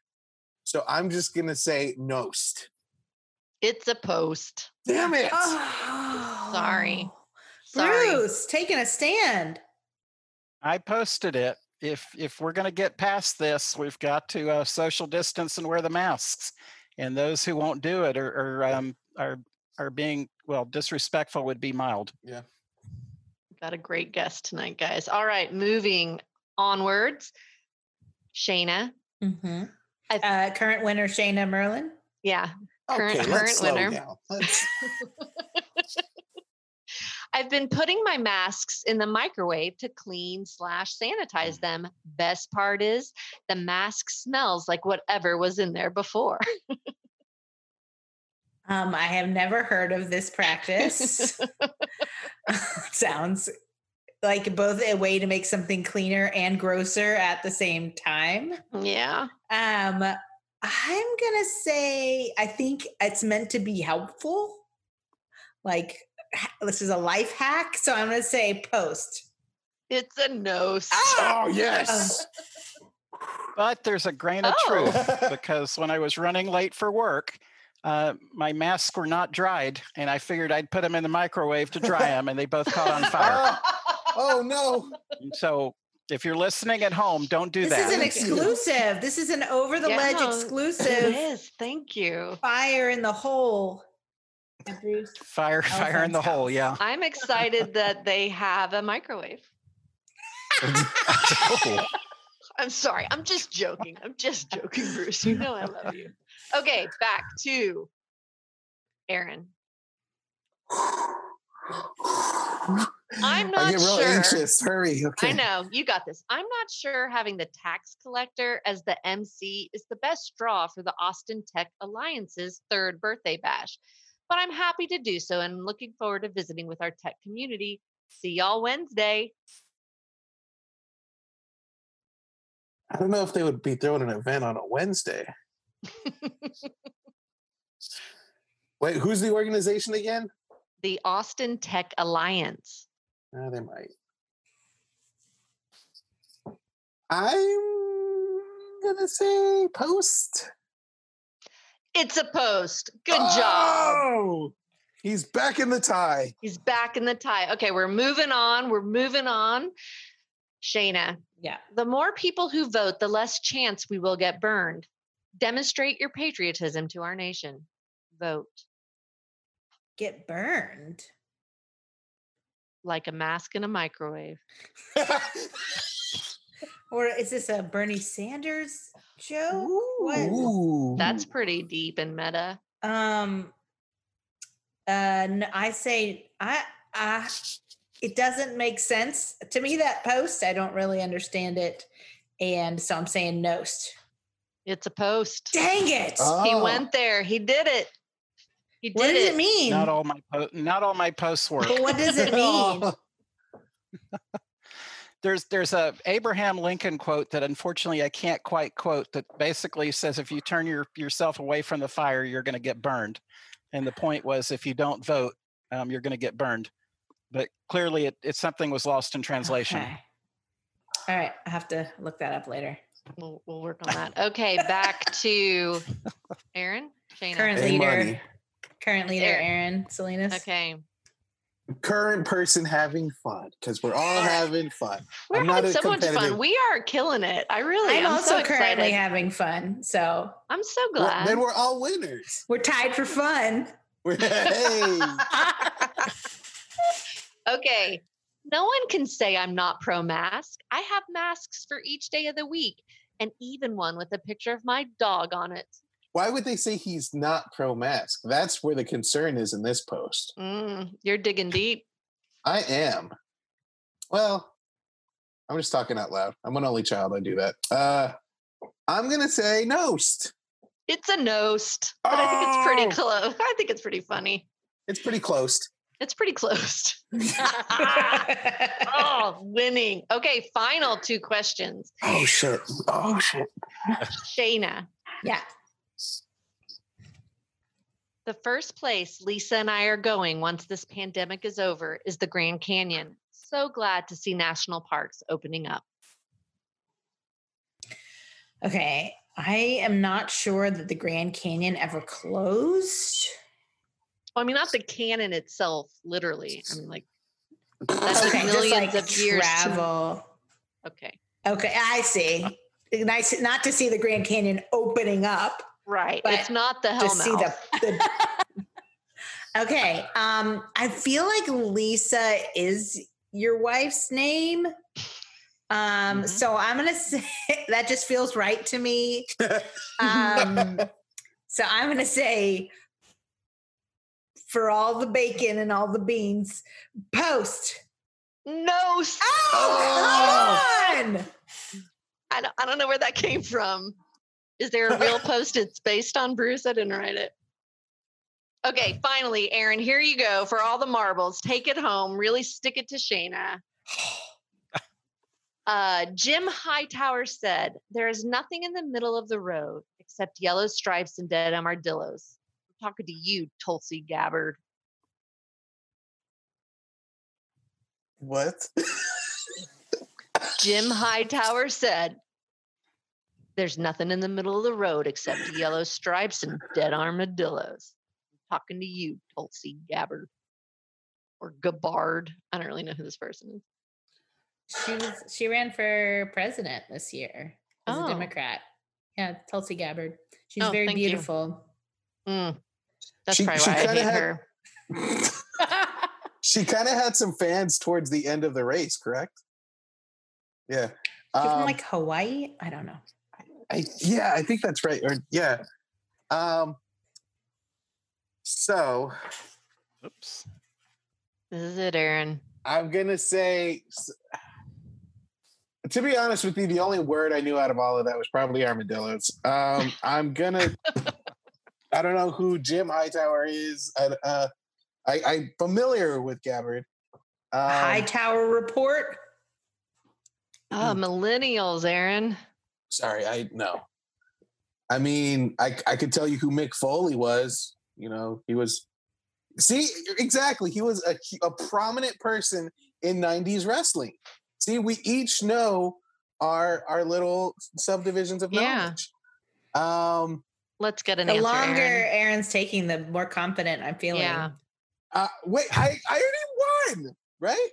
So I'm just going to say nost. It's a post. Damn [sighs] it. Oh, Sorry. Sorry. Bruce taking a stand. I posted it. If if we're going to get past this, we've got to uh, social distance and wear the masks. And those who won't do it are are um, are are being well disrespectful would be mild. Yeah. Got a great guest tonight, guys. All right, moving onwards. Shayna. Mm-hmm. I- Uh, current winner Shayna Merlin. Yeah. Current- okay, current let's slow winner. [laughs] I've been putting my masks in the microwave to clean slash sanitize them. Best part is the mask smells like whatever was in there before. [laughs] Um, I have never heard of this practice. [laughs] Sounds like both a way to make something cleaner and grosser at the same time. yeah. Um, I'm gonna say I think it's meant to be helpful. Like this is a life hack, so I'm gonna say post. It's a no. Oh yes. [laughs] But there's a grain of Oh. truth [laughs] because when I was running late for work, uh, my masks were not dried, and I figured I'd put them in the microwave to dry them, and they both caught on [laughs] fire. Oh no. So, if you're listening at home, don't do that. This that. is an exclusive. This is an over the ledge Yeah, It exclusive. is. Thank you. Fire in the hole. Bruce. fire, fire in the Elephant's hole. Yeah. I'm excited that they have a microwave. Oh. [laughs] I'm sorry. I'm just joking. I'm just joking, Bruce. You know I love you. Okay, back to Aaron. [sighs] [sighs] [sighs] I'm not I get real sure. anxious. Hurry. Okay. I know you got this. I'm not sure having the tax collector as the MC is the best draw for the Austin Tech Alliance's third birthday bash, but I'm happy to do so and looking forward to visiting with our tech community. See y'all Wednesday. I don't know if they would be throwing an event on a Wednesday. [laughs] Wait, who's the organization again? The Austin Tech Alliance. Uh, they might. I'm gonna say post. It's a post. Good job. Oh, he's back in the tie. He's back in the tie. Okay, we're moving on. We're moving on. Shayna, Yeah. the more people who vote, the less chance we will get burned. Demonstrate your patriotism to our nation. Vote Get burned. Like a mask in a microwave. [laughs] Or is this a Bernie Sanders joke? What? Ooh. That's pretty deep and meta. Um uh n- I say I I it doesn't make sense to me that post. I don't really understand it. And so I'm saying nost. It's a post. Dang it. He Oh. went there. He did it. He did what does it. it mean? Not all my po- not all my posts work. but what does it [laughs] mean? [laughs] there's there's a Abraham Lincoln quote that unfortunately I can't quite quote that basically says if you turn your yourself away from the fire, you're going to get burned. And the point was if you don't vote, um, you're going to get burned. But clearly, it, it something was lost in translation. Okay. All right, I have to look that up later. We'll, we'll work on that. Okay, back to [laughs] Aaron. Shayna. Current Hey, leader, money. current leader, There. Aaron Salinas. Okay. Current person having fun because we're all having fun. We're I'm not having a so much fun. We are killing it. I really I'm am also so currently having fun, so I'm so Well, glad. then we're all winners. we're tied for fun. hey. [laughs] okay. No one can say I'm not pro mask. I have masks for each day of the week, and even one with a picture of my dog on it. Why would they say he's not pro mask? That's where the concern is in this post. Mm, you're digging deep. I am. Well, I'm just talking out loud. I'm an only child. I do that. Uh, I'm gonna say nost. It's a nost, but I think it's pretty Oh. close. I think it's pretty funny. It's pretty close. It's pretty close. [laughs] oh, winning. Okay, final two questions. Oh shit. Oh shit. Shayna, yeah. The first place Lisa and I are going once this pandemic is over is the Grand Canyon. So glad to see national parks opening up. Okay. I am not sure that the Grand Canyon ever closed. Well, I mean, not the canyon itself, literally. I mean, like, that's Okay, millions like of years. to- okay. Okay, I see. Nice not to see the Grand Canyon opening up, Right. But it's not the to hell see the, the [laughs] Okay. Um, I feel like Lisa is your wife's name. Um, Mhm. so I'm gonna [laughs] say that just feels right to me. [laughs] Um, so I'm gonna say for all the bacon and all the beans. Post. No, s- Oh, come on. I don't, I don't know where that came from. Is there a real post it's based on, Bruce? I didn't write it. Okay, finally, Aaron, here you go for all the marbles. Take it home. Really stick it to Shayna. [sighs] Uh, Jim Hightower said, There is nothing in the middle of the road except yellow stripes and dead armadillos. I'm talking to you, Tulsi Gabbard. What? Jim Hightower said, There's nothing in the middle of the road except yellow stripes and dead armadillos. I'm talking to you, Tulsi Gabbard. Or Gabbard. I don't really know who this person is. She was she ran for president this year as Oh. a Democrat. Yeah, Tulsi Gabbard. She's Oh, very beautiful. Mm, that's She- probably she why I kinda hate had- her. [laughs] she kind of had some fans towards the end of the race, correct? Yeah. She's from Um, like Hawaii. I don't know. I, yeah, I think that's right. Or yeah. Um. So Oops. This is it, Aaron. I'm gonna say, to be honest with you, the only word I knew out of all of that was probably armadillos. Um, [laughs] I'm gonna. I don't know who Jim Hightower is. I, uh, I, I'm familiar with Gabbard. Um, Hightower report. Oh, millennials, Aaron. Sorry, I no. I mean, I I could tell you who Mick Foley was. You know, he was. See, exactly. He was a a prominent person in '90s wrestling. See, we each know our our little subdivisions of Yeah. knowledge. Um. Let's get an The answer. longer Aaron. Aaron's taking, the more confident I'm feeling. Yeah. Uh, wait, I I already won, right?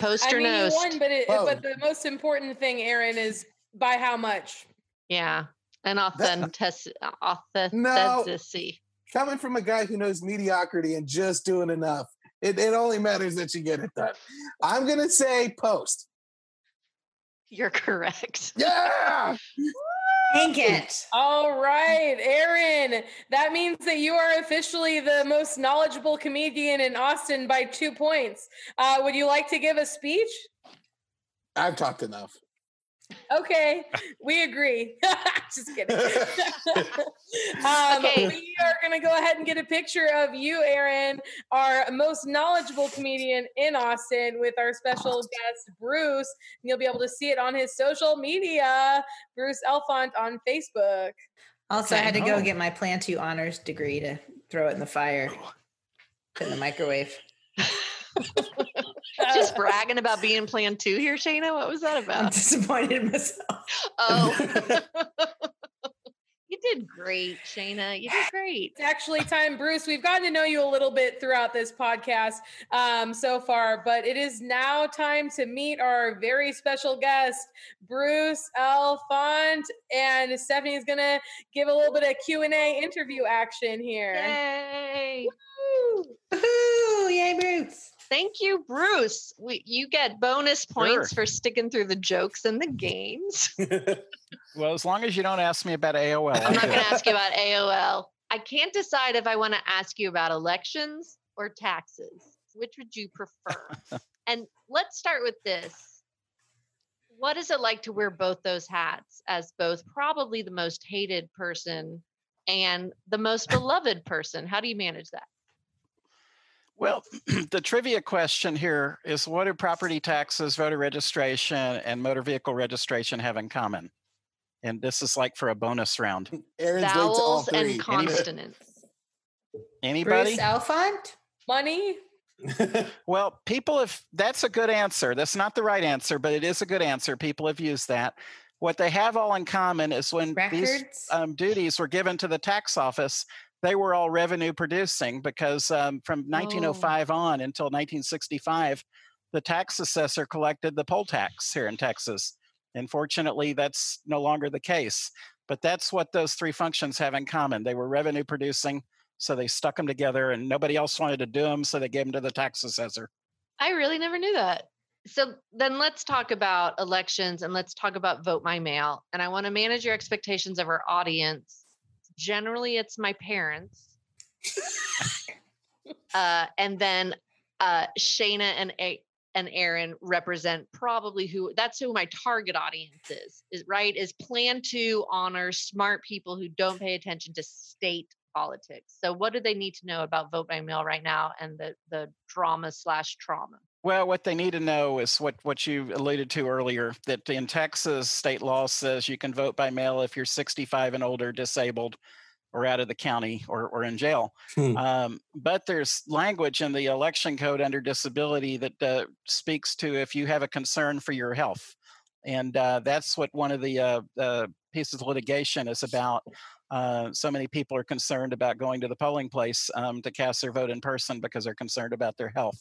Post I or mean, you nost. won, but it, Oh. but the most important thing, Aaron, is by how much. Yeah. And authentic- No. authenticity. Coming from a guy who knows mediocrity and just doing enough, it, it only matters that you get it done. I'm gonna say post. You're correct. [laughs] Yeah. Dang it. All right, Aaron. That means that you are officially the most knowledgeable comedian in Austin by two points. Uh, would you like to give a speech? I've talked enough. Okay, we agree. [laughs] Just kidding. [laughs] um, Okay. We are going to go ahead and get a picture of you, Aaron, our most knowledgeable comedian in Austin, with our special guest, Bruce. And you'll be able to see it on his social media, Bruce Elfant on Facebook. Also, I had to go Oh. get my Plan 2 honors degree to throw it in the fire, put [laughs] in the microwave. Just bragging about being plan two here, Shayna. What was that about? I'm disappointed in myself. Oh. [laughs] [laughs] you did great, Shayna. You did great. It's actually time, Bruce. We've gotten to know you a little bit throughout this podcast um, so far, but it is now time to meet our very special guest, Bruce Elfant, and Stephanie is going to give a little bit of Q and A interview action here. Yay. Woo! Woohoo! Yay, Bruce. Thank you, Bruce. We, you get bonus points Sure. for sticking through the jokes and the games. [laughs] Well, as long as you don't ask me about AOL. I'm not going to ask you about AOL. I can't decide if I want to ask you about elections or taxes. Which would you prefer? [laughs] and let's start with this. What is it like to wear both those hats as both probably the most hated person and the most beloved person? How do you manage that? Well, [clears throat] the trivia question here is what do property taxes, voter registration, and motor vehicle registration have in common? And this is like for a bonus round. Aaron's linked to all Vowels three. and consonants. Anybody? Bruce Elfant? Money. [laughs] Well, people have, that's a good answer. That's not the right answer, but it is a good answer. People have used that. What they have all in common is when these um, duties were given to the tax office, they were all revenue producing because um, from 1905 on until 1965, the tax assessor collected the poll tax here in Texas. Unfortunately, that's no longer the case. But that's what those three functions have in common. They were revenue producing, so they stuck them together, and nobody else wanted to do them, so they gave them to the tax assessor. I really never knew that. So then let's talk about elections and let's talk about vote my mail. And I want to manage your expectations of our audience. Generally, it's my parents. [laughs] uh, and then uh, Shayna and A- and Aaron represent probably who that's who my target audience is. Is right is plan to honor smart people who don't pay attention to state politics. So, what do they need to know about vote by mail right now and the the drama slash trauma? Well, what they need to know is what, what you alluded to earlier that in Texas, state law says you can vote by mail if you're 65 and older, disabled, or out of the county or, or in jail. Hmm. Um, but there's language in the election code under disability that uh, speaks to if you have a concern for your health. And uh, that's what one of the uh, uh, pieces of litigation is about. Uh, so many people are concerned about going to the polling place um, to cast their vote in person because they're concerned about their health.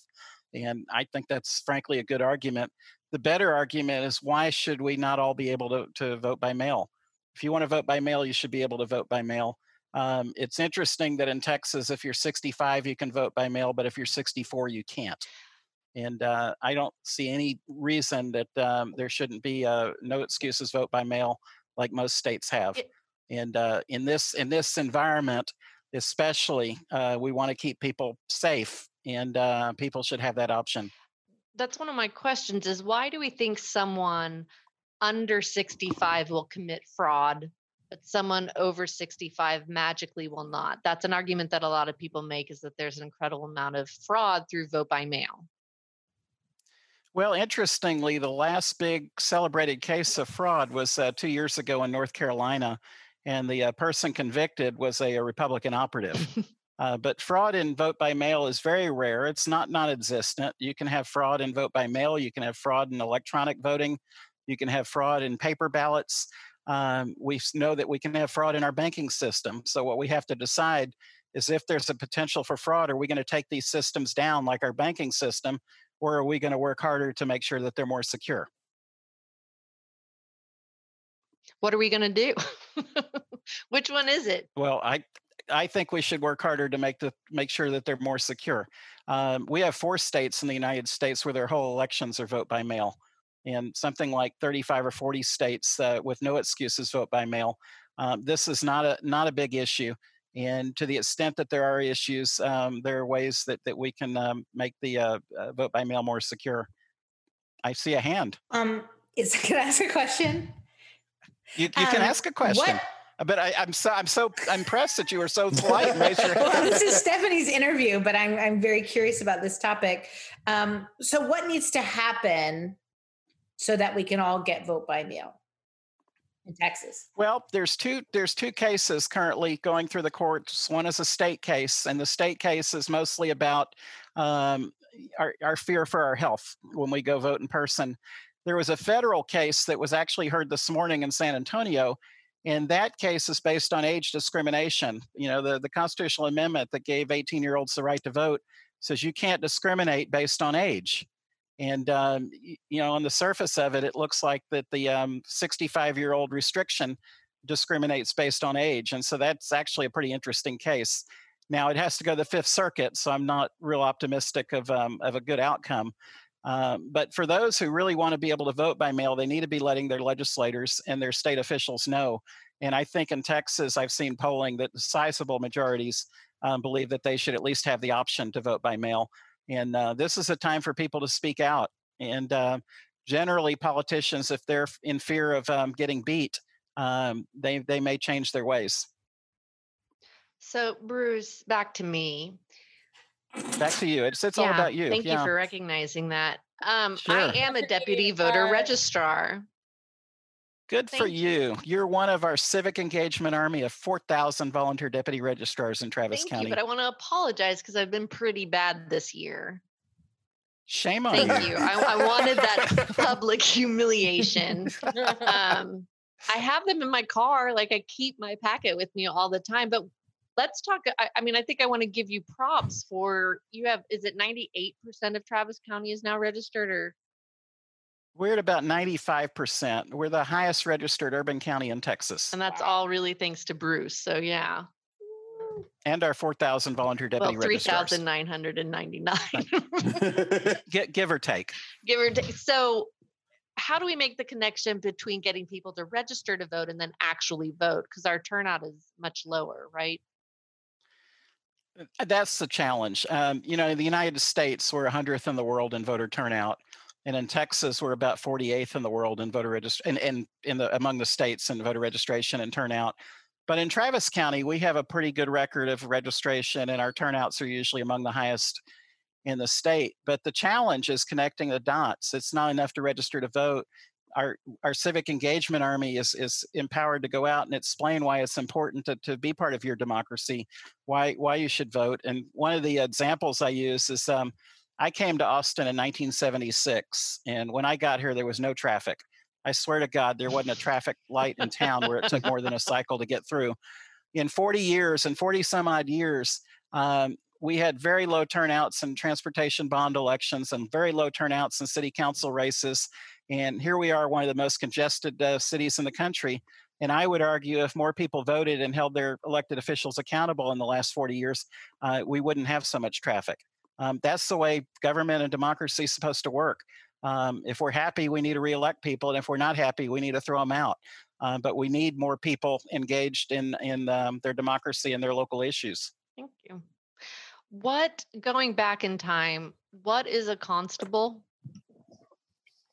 And I think that's frankly a good argument. The better argument is why should we not all be able to, to vote by mail? If you want to vote by mail, you should be able to vote by mail. Um, it's interesting that in Texas, if you're 65, you can vote by mail, but if you're 64, you can't. And uh, I don't see any reason that um, there shouldn't be a no excuses vote by mail like most states have. And uh, in this in this environment, especially, uh, we want to keep people safe, and uh, people should have that option. That's one of my questions is why do we think someone under 65 will commit fraud but someone over 65 magically will not? That's an argument that a lot of people make is that there's an incredible amount of fraud through vote by mail. Well, interestingly, the last big celebrated case of fraud was uh, two years ago in North Carolina, and the uh, person convicted was a, a Republican operative. [laughs] Uh, but fraud in vote by mail is very rare. It's not non-existent. You can have fraud in vote by mail. You can have fraud in electronic voting. You can have fraud in paper ballots. Um, we know that we can have fraud in our banking system. So what we have to decide is if there's a potential for fraud, are we going to take these systems down like our banking system, or are we going to work harder to make sure that they're more secure? What are we going to do? [laughs] Which one is it? Well, I I think we should work harder to make the make sure that they're more secure. Um, we have four states in the United States where their whole elections are vote by mail, and something like 35 or 40 states uh, with no excuses vote by mail. Um, this is not a not a big issue, and to the extent that there are issues, um, there are ways that that we can um, make the uh, uh, vote by mail more secure. I see a hand. Um, is [laughs] can I ask a question? You, you can Um, ask a question, What but I, I'm so I'm so impressed that you were so polite. [laughs] well, this is [laughs] Stephanie's interview, but I'm I'm very curious about this topic. Um, so, what needs to happen so that we can all get vote by mail in Texas? Well, there's two there's two cases currently going through the courts. One is a state case, and the state case is mostly about um, our, our fear for our health when we go vote in person. There was a federal case that was actually heard this morning in San Antonio, and that case is based on age discrimination. You know, the, the constitutional amendment that gave 18 year olds the right to vote says you can't discriminate based on age. And um, you know, on the surface of it, it looks like that the 65 year old restriction discriminates based on age, and so that's actually a pretty interesting case. Now it has to go to the Fifth Circuit, so I'm not real optimistic of um, of a good outcome. Um, but for those who really want to be able to vote by mail, they need to be letting their legislators and their state officials know. And I think in Texas, I've seen polling that sizable majorities um, believe that they should at least have the option to vote by mail. And uh, this is a time for people to speak out. And uh, generally, politicians, if they're in fear of um, getting beat, um, they they may change their ways. So, Bruce, back to me. Back to you. It's it's all about you. Thank yeah. you for recognizing that. Um, Sure. I am a Deputy, deputy voter uh, registrar. Good for you. you. You're one of our civic engagement army of 4,000 volunteer deputy registrars in Travis Thank County. you, but I want to apologize because I've been pretty bad this year. Shame on Thank you. you. I, I wanted that [laughs] public humiliation. [laughs] Um, I have them in my car. Like I keep my packet with me all the time. But let's talk. I, I mean, I think I want to give you props for you have. Is it ninety eight percent of Travis County is now registered, or We're at about 95%. We're the highest registered urban county in Texas and that's all really thanks to Bruce. So yeah, and our 4,000 volunteer deputy well, three registrars. thousand nine hundred and ninety nine. [laughs] Give or take. give or take. So, how do we make the connection between getting people to register to vote and then actually vote? Because our turnout is much lower, right? Uh, That's the challenge. Um, you know, in the United States, we're 100th in the world in voter turnout. And in Texas, we're about 48th in the world in voter registration and, and in the among the states in voter registration and turnout. But in Travis County, we have a pretty good record of registration, and our turnouts are usually among the highest in the state. But the challenge is connecting the dots. It's not enough to register to vote. Our our civic engagement army is is empowered to go out and explain why it's important to, to be part of your democracy, why why you should vote. And one of the examples I use is um, I came to Austin in 1976, and when I got here, there was no traffic. I swear to God, there wasn't a traffic light in town where it took more than a cycle to get through. In 40 years, and 40 some odd years, um, we had very low turnouts in transportation bond elections and very low turnouts in city council races. And here we are, one of the most congested uh, cities in the country. And I would argue if more people voted and held their elected officials accountable in the last 40 years, uh, we wouldn't have so much traffic. Um, that's the way government and democracy is supposed to work. Um, if we're happy, we need to reelect people, and if we're not happy, we need to throw them out. Uh, but we need more people engaged in in um, their democracy and their local issues. Thank you. What going back in time? What is a constable?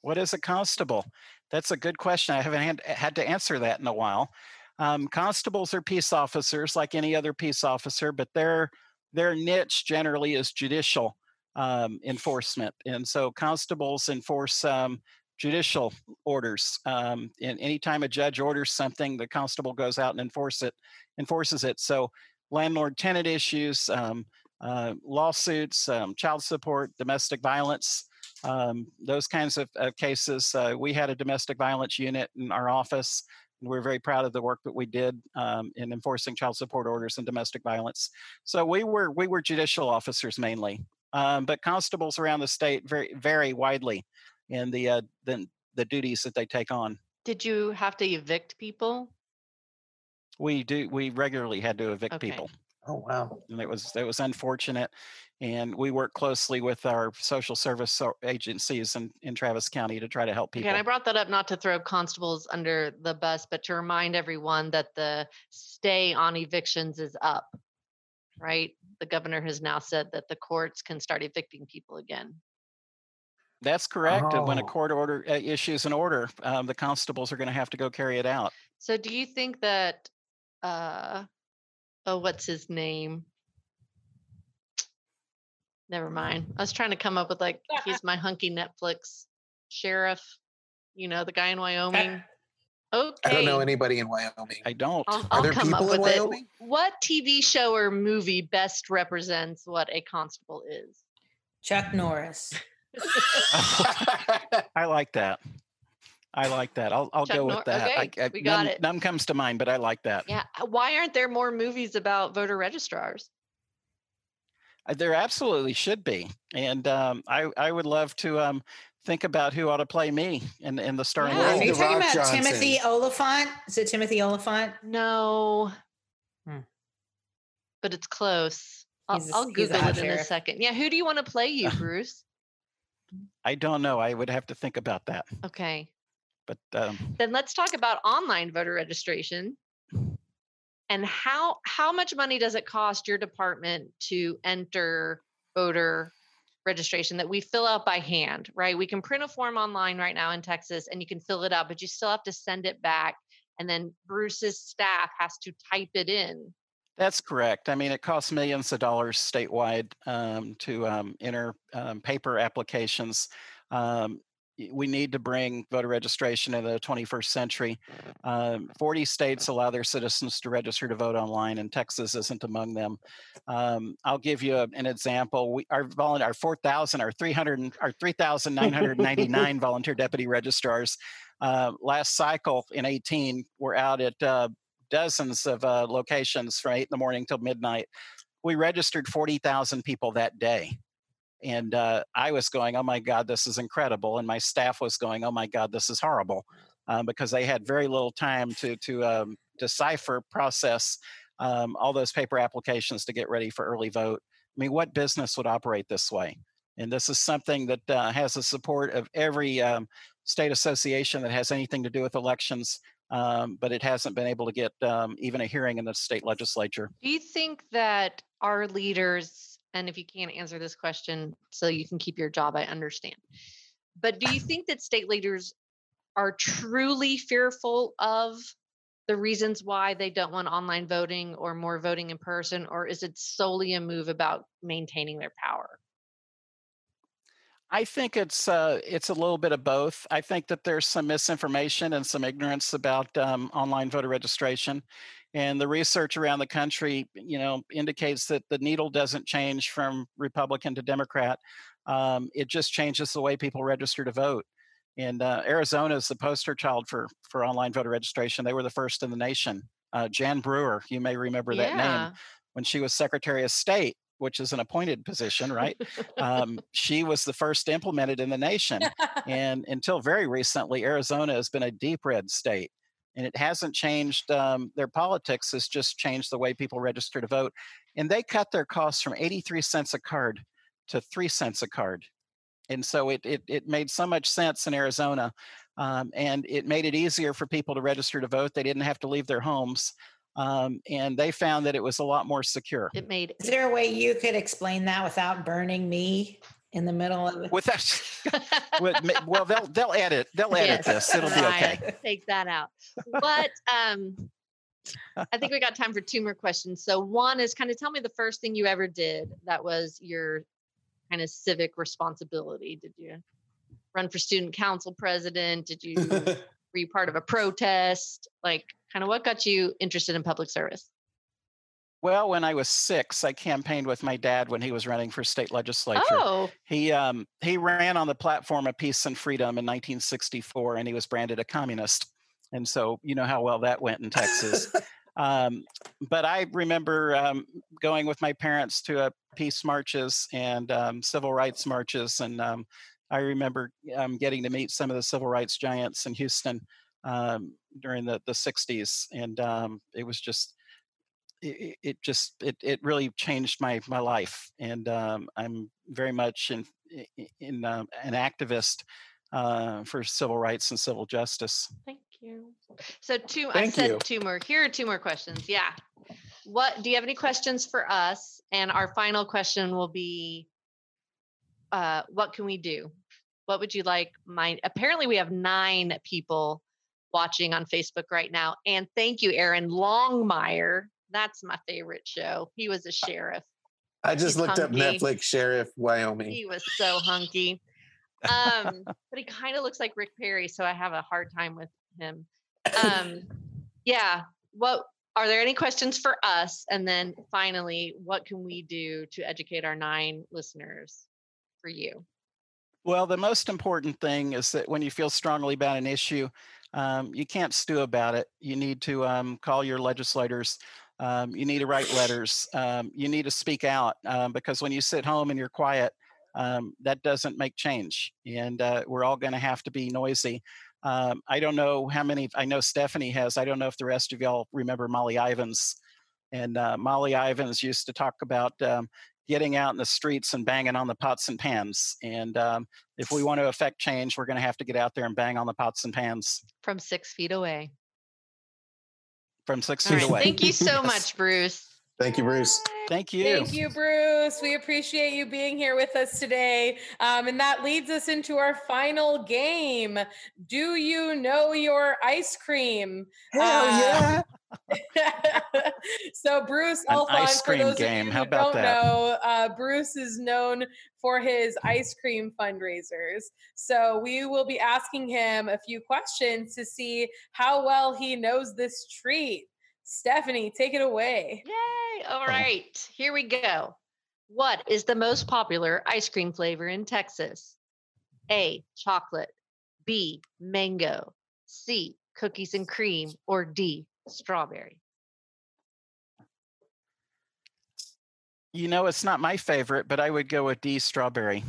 What is a constable? That's a good question. I haven't had, had to answer that in a while. Um, constables are peace officers like any other peace officer, but their their niche generally is judicial um, enforcement, and so constables enforce um, judicial orders. Um, and anytime a judge orders something, the constable goes out and enforce it, enforces it. So landlord tenant issues, um, uh, lawsuits, um, child support, domestic violence, um, those kinds of, of cases. Uh, we had a domestic violence unit in our office. And we're very proud of the work that we did um, in enforcing child support orders and domestic violence. So we were we were judicial officers mainly, um, but constables around the state vary vary widely in the uh, the the duties that they take on. Did you have to evict people? We do we regularly had to evict Okay. people. Oh wow. and it was it was unfortunate and we work closely with our social service agencies in, in travis county to try to help Okay, people and I brought that up not to throw constables under the bus, but to remind everyone that the stay on evictions is up. Right? The governor has now said that the courts can start evicting people again. that's correct and when a Oh. court order uh, issues an order um, the constables are going to have to go carry it out So do you think that uh oh what's his name? Never mind. I was trying to come up with like [laughs] he's my hunky Netflix sheriff, you know, the guy in Wyoming. Okay. I don't know anybody in Wyoming. i don't I'll, Are I'll there come up people in with it. Wyoming? What TV show or movie best represents what a constable is? Chuck Norris. [laughs] [laughs] i like that i like that i'll, I'll Chuck go Nor- with that okay, I, I, we got none, it. none comes to mind but i like that Yeah. Why aren't there more movies about voter registrars? Uh, There absolutely should be, and um, I I would love to um, think about who ought to play me in in the starring Yeah. Are you talking about Johnson. Timothy Olyphant? Is it Timothy Olyphant? No. Hmm. But it's close. I'll, a- I'll Google it in a second. Yeah. Who do you want to play you, [laughs] Bruce? I don't know. I would have to think about that, Okay. but um, Then let's talk about online voter registration. And how how much money does it cost your department to enter voter registration that we fill out by hand, right? We can print a form online right now in Texas and you can fill it out, but you still have to send it back and then Bruce's staff has to type it in. that's correct. I mean, it costs millions of dollars statewide um, to um, enter um, paper applications. We need to bring voter registration into the 21st century. Um, 40 states allow their citizens to register to vote online, and Texas isn't among them. Um, I'll give you a- an example. We, our volunteer, our 4,000, our 300, our 3,999 [laughs] volunteer deputy registrars uh, last cycle in 18 were out at uh, dozens of uh, locations from eight in the morning till midnight. We registered 40,000 people that day. And uh, I was going, oh my God, this is incredible. And my staff was going, oh my God, this is horrible. Um, because they had very little time to, to um, decipher, process um, all those paper applications to get ready for early vote. I mean, what business would operate this way? And this is something that uh, has the support of every um, state association that has anything to do with elections um, but it hasn't been able to get um, even a hearing in the state legislature. Do you think that our leaders, and if you can't answer this question so you can keep your job, I understand. But do you [laughs] think that state leaders are truly fearful of the reasons why they don't want online voting or more voting in person, or is it solely a move about maintaining their power? I think it's uh, it's a little bit of both. I think that there's some misinformation and some ignorance about um, online voter registration, and the research around the country, you know, indicates that the needle doesn't change from Republican to Democrat. Um, it just changes the way people register to vote. And uh, Arizona is the poster child for for online voter registration. They were the first in the nation. Uh, Jan Brewer, you may remember that Yeah. name when she was Secretary of State, which is an appointed position, right? um, [laughs] she was the first implemented in the nation. [laughs] And until very recently, Arizona has been a deep red state. And it hasn't changed um, their politics, has just changed the way people register to vote. And they cut their costs from 83 cents a card to three cents a card. And so it, it, it made so much sense in Arizona. Um, and it made it easier for people to register to vote. They didn't have to leave their homes. Um, and they found that it was a lot more secure. It made Is there a way you could explain that without burning me in the middle of it? With that, [laughs] with, ma- well, they'll they'll edit they'll edit Yes, this. It'll be okay. Take that out. But um I think we got time for two more questions. So one is kind of tell me the first thing you ever did that was your kind of civic responsibility. Did you run for student council president? Did you [laughs] were you part of a protest? Like kind of what got you interested in public service? Well, when I was six, I campaigned with my dad when he was running for state legislature. Oh, He um, he ran on the platform of peace and freedom in 1964, and he was branded a communist. And so you know how well that went in Texas. [laughs] um, but I remember um, going with my parents to uh, peace marches and um, civil rights marches, and um, I remember um, getting to meet some of the civil rights giants in Houston um, during the the 60s, and um, it was just it, it- it just it, it really changed my my life and um, i'm very much in in, in um, an activist uh, for civil rights and civil justice thank you. So two I Thank said you. two more. Here are two more questions. Yeah. What do you have any questions for us? And our final question will be uh, what can we do? What would you like my apparently we have nine people watching on Facebook right now. And thank you, Aaron Longmire. That's my favorite show. He was a sheriff. I just He's looked up. Netflix Sheriff Wyoming. He was so hunky. Um, [laughs] but he kind of looks like Rick Perry, so I have a hard time with him. [laughs] Um, yeah. What are there any questions for us? And then finally, what can we do to educate our nine listeners for you? well the most important thing is that when you feel strongly about an issue um, you can't stew about it you need to um, call your legislators um, you need to write letters um, you need to speak out um, because when you sit home and you're quiet um, that doesn't make change and uh, we're all going to have to be noisy um, i don't know how many i know stephanie has i don't know if the rest of y'all remember molly ivins and uh, molly ivins used to talk about um, getting out in the streets and banging on the pots and pans and um, if we want to affect change we're going to have to get out there and bang on the pots and pans From six feet away. From six All feet right. away Thank you so [laughs] much, Bruce. Thank you, Bruce. thank you Thank you, Bruce. We appreciate you being here with us today. Um, and that leads us into our final game. Do you know your ice cream? Hell Uh, yeah. [laughs] so Bruce An Alphon, ice for cream those game. of you How who about don't that? know, uh, Bruce is known for his ice cream fundraisers. So we will be asking him a few questions to see how well he knows this treat. Stephanie, take it away. Yay. All oh. right. Here we go. What is the most popular ice cream flavor in Texas? A, chocolate. B, mango. C, cookies and cream. Or D, strawberry. you know it's not my favorite but i would go with d strawberry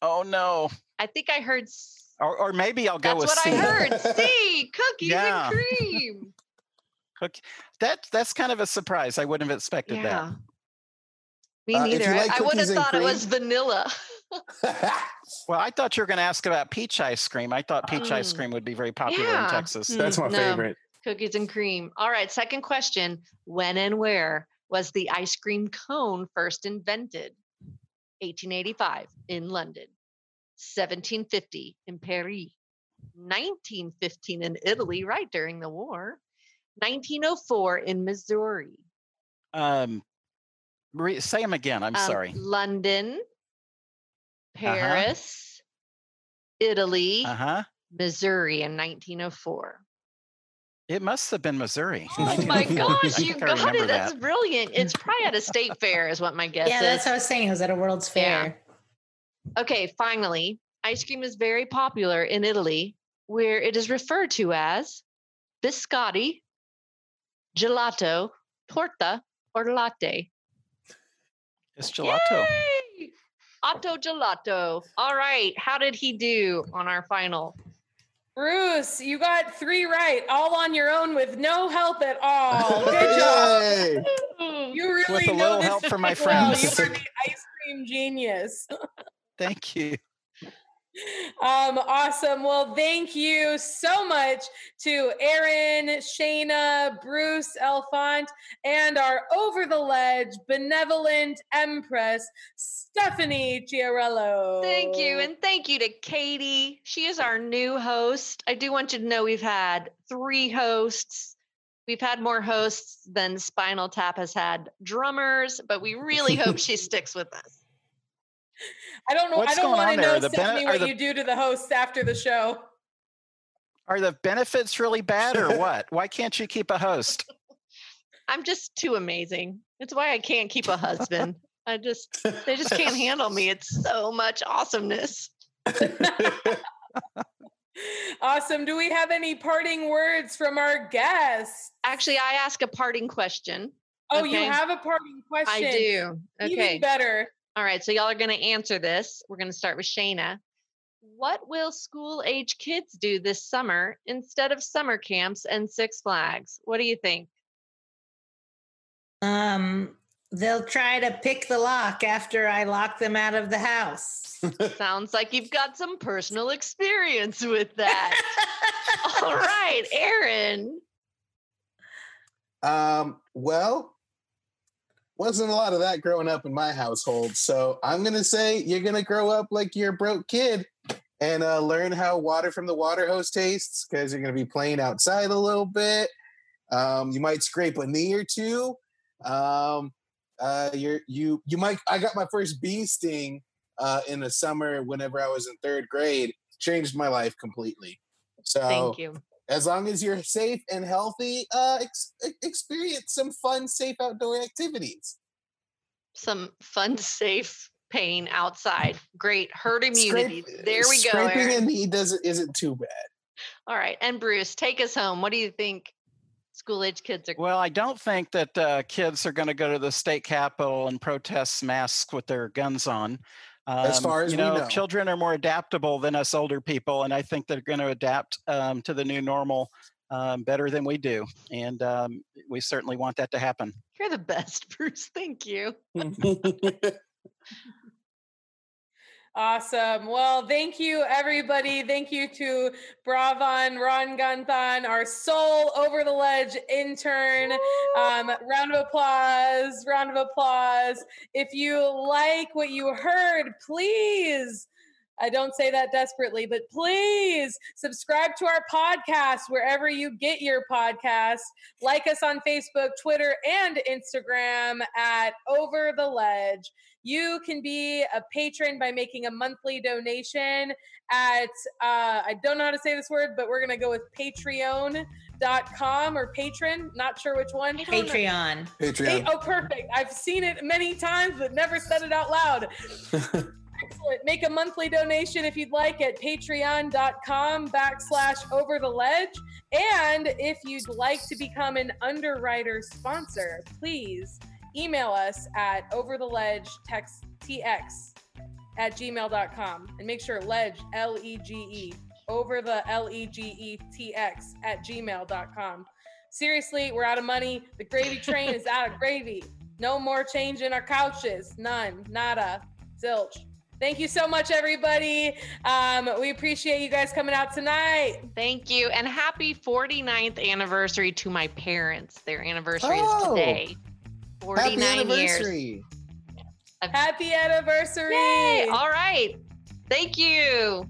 oh no I think I heard. S- or, or maybe i'll go with it. That's with what c I heard. [laughs] C, cookies Yeah. and cream. Cook- that that's kind of a surprise i wouldn't have expected yeah. that Me Uh, if you neither. I- like I, would have cookies and thought it was vanilla. [laughs] Well, I thought you were going to ask about peach ice cream. I thought peach ice Mm. cream would be very popular in Texas. Mm. That's my No. favorite. Cookies and cream. All right, second question. When and where was the ice cream cone first invented? 1885 in London, 1750 in Paris, 1915 in Italy, right during the war, 1904 in Missouri. Um, re- say them again. I'm Um, sorry. London, Paris, Italy, Uh huh. Missouri in 1904. It must have been Missouri. Oh my [laughs] gosh, you got remember it. That's that. brilliant. It's probably at a state fair, is what my guess yeah, is. that's what I was saying. It was at a World's Yeah. Fair. Okay, finally, ice cream is very popular in Italy, where it is referred to as biscotti, gelato, torta, or latte. It's gelato. Yay! Otto Gelato. All right, how did he do on our final? Bruce, you got three right, all on your own with no help at all. [laughs] Good job. Yay. You really With a know little this help from my topic well. You friends. are the ice cream genius. [laughs] Thank you. Um, awesome. Well, thank you so much to Aaron, Shayna, Bruce, Elfant, and our over the ledge benevolent empress, Stephanie Chiarello. Thank you. And thank you to Katie. She is our new host. I do want you to know we've had three hosts. We've had more hosts than Spinal Tap has had drummers, but we really hope she [laughs] sticks with us. I don't know. What's I don't want to know, Are the bene- Stephanie, are what the- you do to the hosts after the show. Are the benefits really bad or [laughs] what? Why can't you keep a host? I'm just too amazing. It's why I can't keep a husband. I just, they just can't handle me. It's so much awesomeness. [laughs] Awesome. Do we have any parting words from our guests? Actually, I ask a parting question. Oh, you have a parting question. I do. Even Okay. better. All right, so y'all are going to answer this. We're going to start with Shayna. What will school age kids do this summer instead of summer camps and Six Flags? What do you think? Um, they'll try to pick the lock after I lock them out of the house. [laughs] Sounds like you've got some personal experience with that. [laughs] All right, Aaron. Um, well, wasn't a lot of that growing up in my household. So I'm gonna say you're gonna grow up like you're a broke kid and uh, learn how water from the water hose tastes because you're gonna be playing outside a little bit. Um, you might scrape a knee or two. Um, uh, you're you you might. I got my first bee sting uh, in the summer whenever I was in third grade. Changed my life completely. So Thank you. As long as you're safe and healthy, uh, ex- experience some fun, safe outdoor activities. Some fun, [laughs] safe pain outside. Great. Herd immunity. Scrape- there we go. Scraping Aaron. a knee doesn't isn't too bad. All right. And Bruce, take us home. What do you think school age kids are Well, I don't think that uh, kids are going to go to the state capitol and protest masks with their guns on. As Um, far as you we know, know. children are more adaptable than us older people, and I think they're going to adapt um, to the new normal um, better than we do. And um, we certainly want that to happen. You're the best, [laughs] Bruce. Thank you. [laughs] [laughs] Awesome. Well, thank you, everybody. Thank you to Bravan Ranganthan, our sole over the ledge intern. Um, round of applause. Round of applause. If you like what you heard, please. I don't say that desperately, but please subscribe to our podcast wherever you get your podcast. Like us on Facebook, Twitter, and Instagram at Over the Ledge. You can be a patron by making a monthly donation at, uh, I don't know how to say this word, but we're going to go with patreon.com or patron. Not sure which one. Patreon. Hey, Patreon. oh, perfect. I've seen it many times, but never said it out loud. [laughs] Excellent. Make a monthly donation if you'd like at patreon.com backslash over the ledge. And if you'd like to become an underwriter sponsor, please email us at overtheledgetexttx at gmail.com and make sure ledge, L E G E, over the L E G E T X at gmail.com. Seriously, we're out of money. The gravy train is out of [laughs] gravy. No more change in our couches. None. Nada. Zilch. Thank you so much, everybody. Um, we appreciate you guys coming out tonight. Thank you. And happy 49th anniversary to my parents. Their anniversary oh. is today. 49 Happy anniversary. years. Happy anniversary. Yay. All right. Thank you.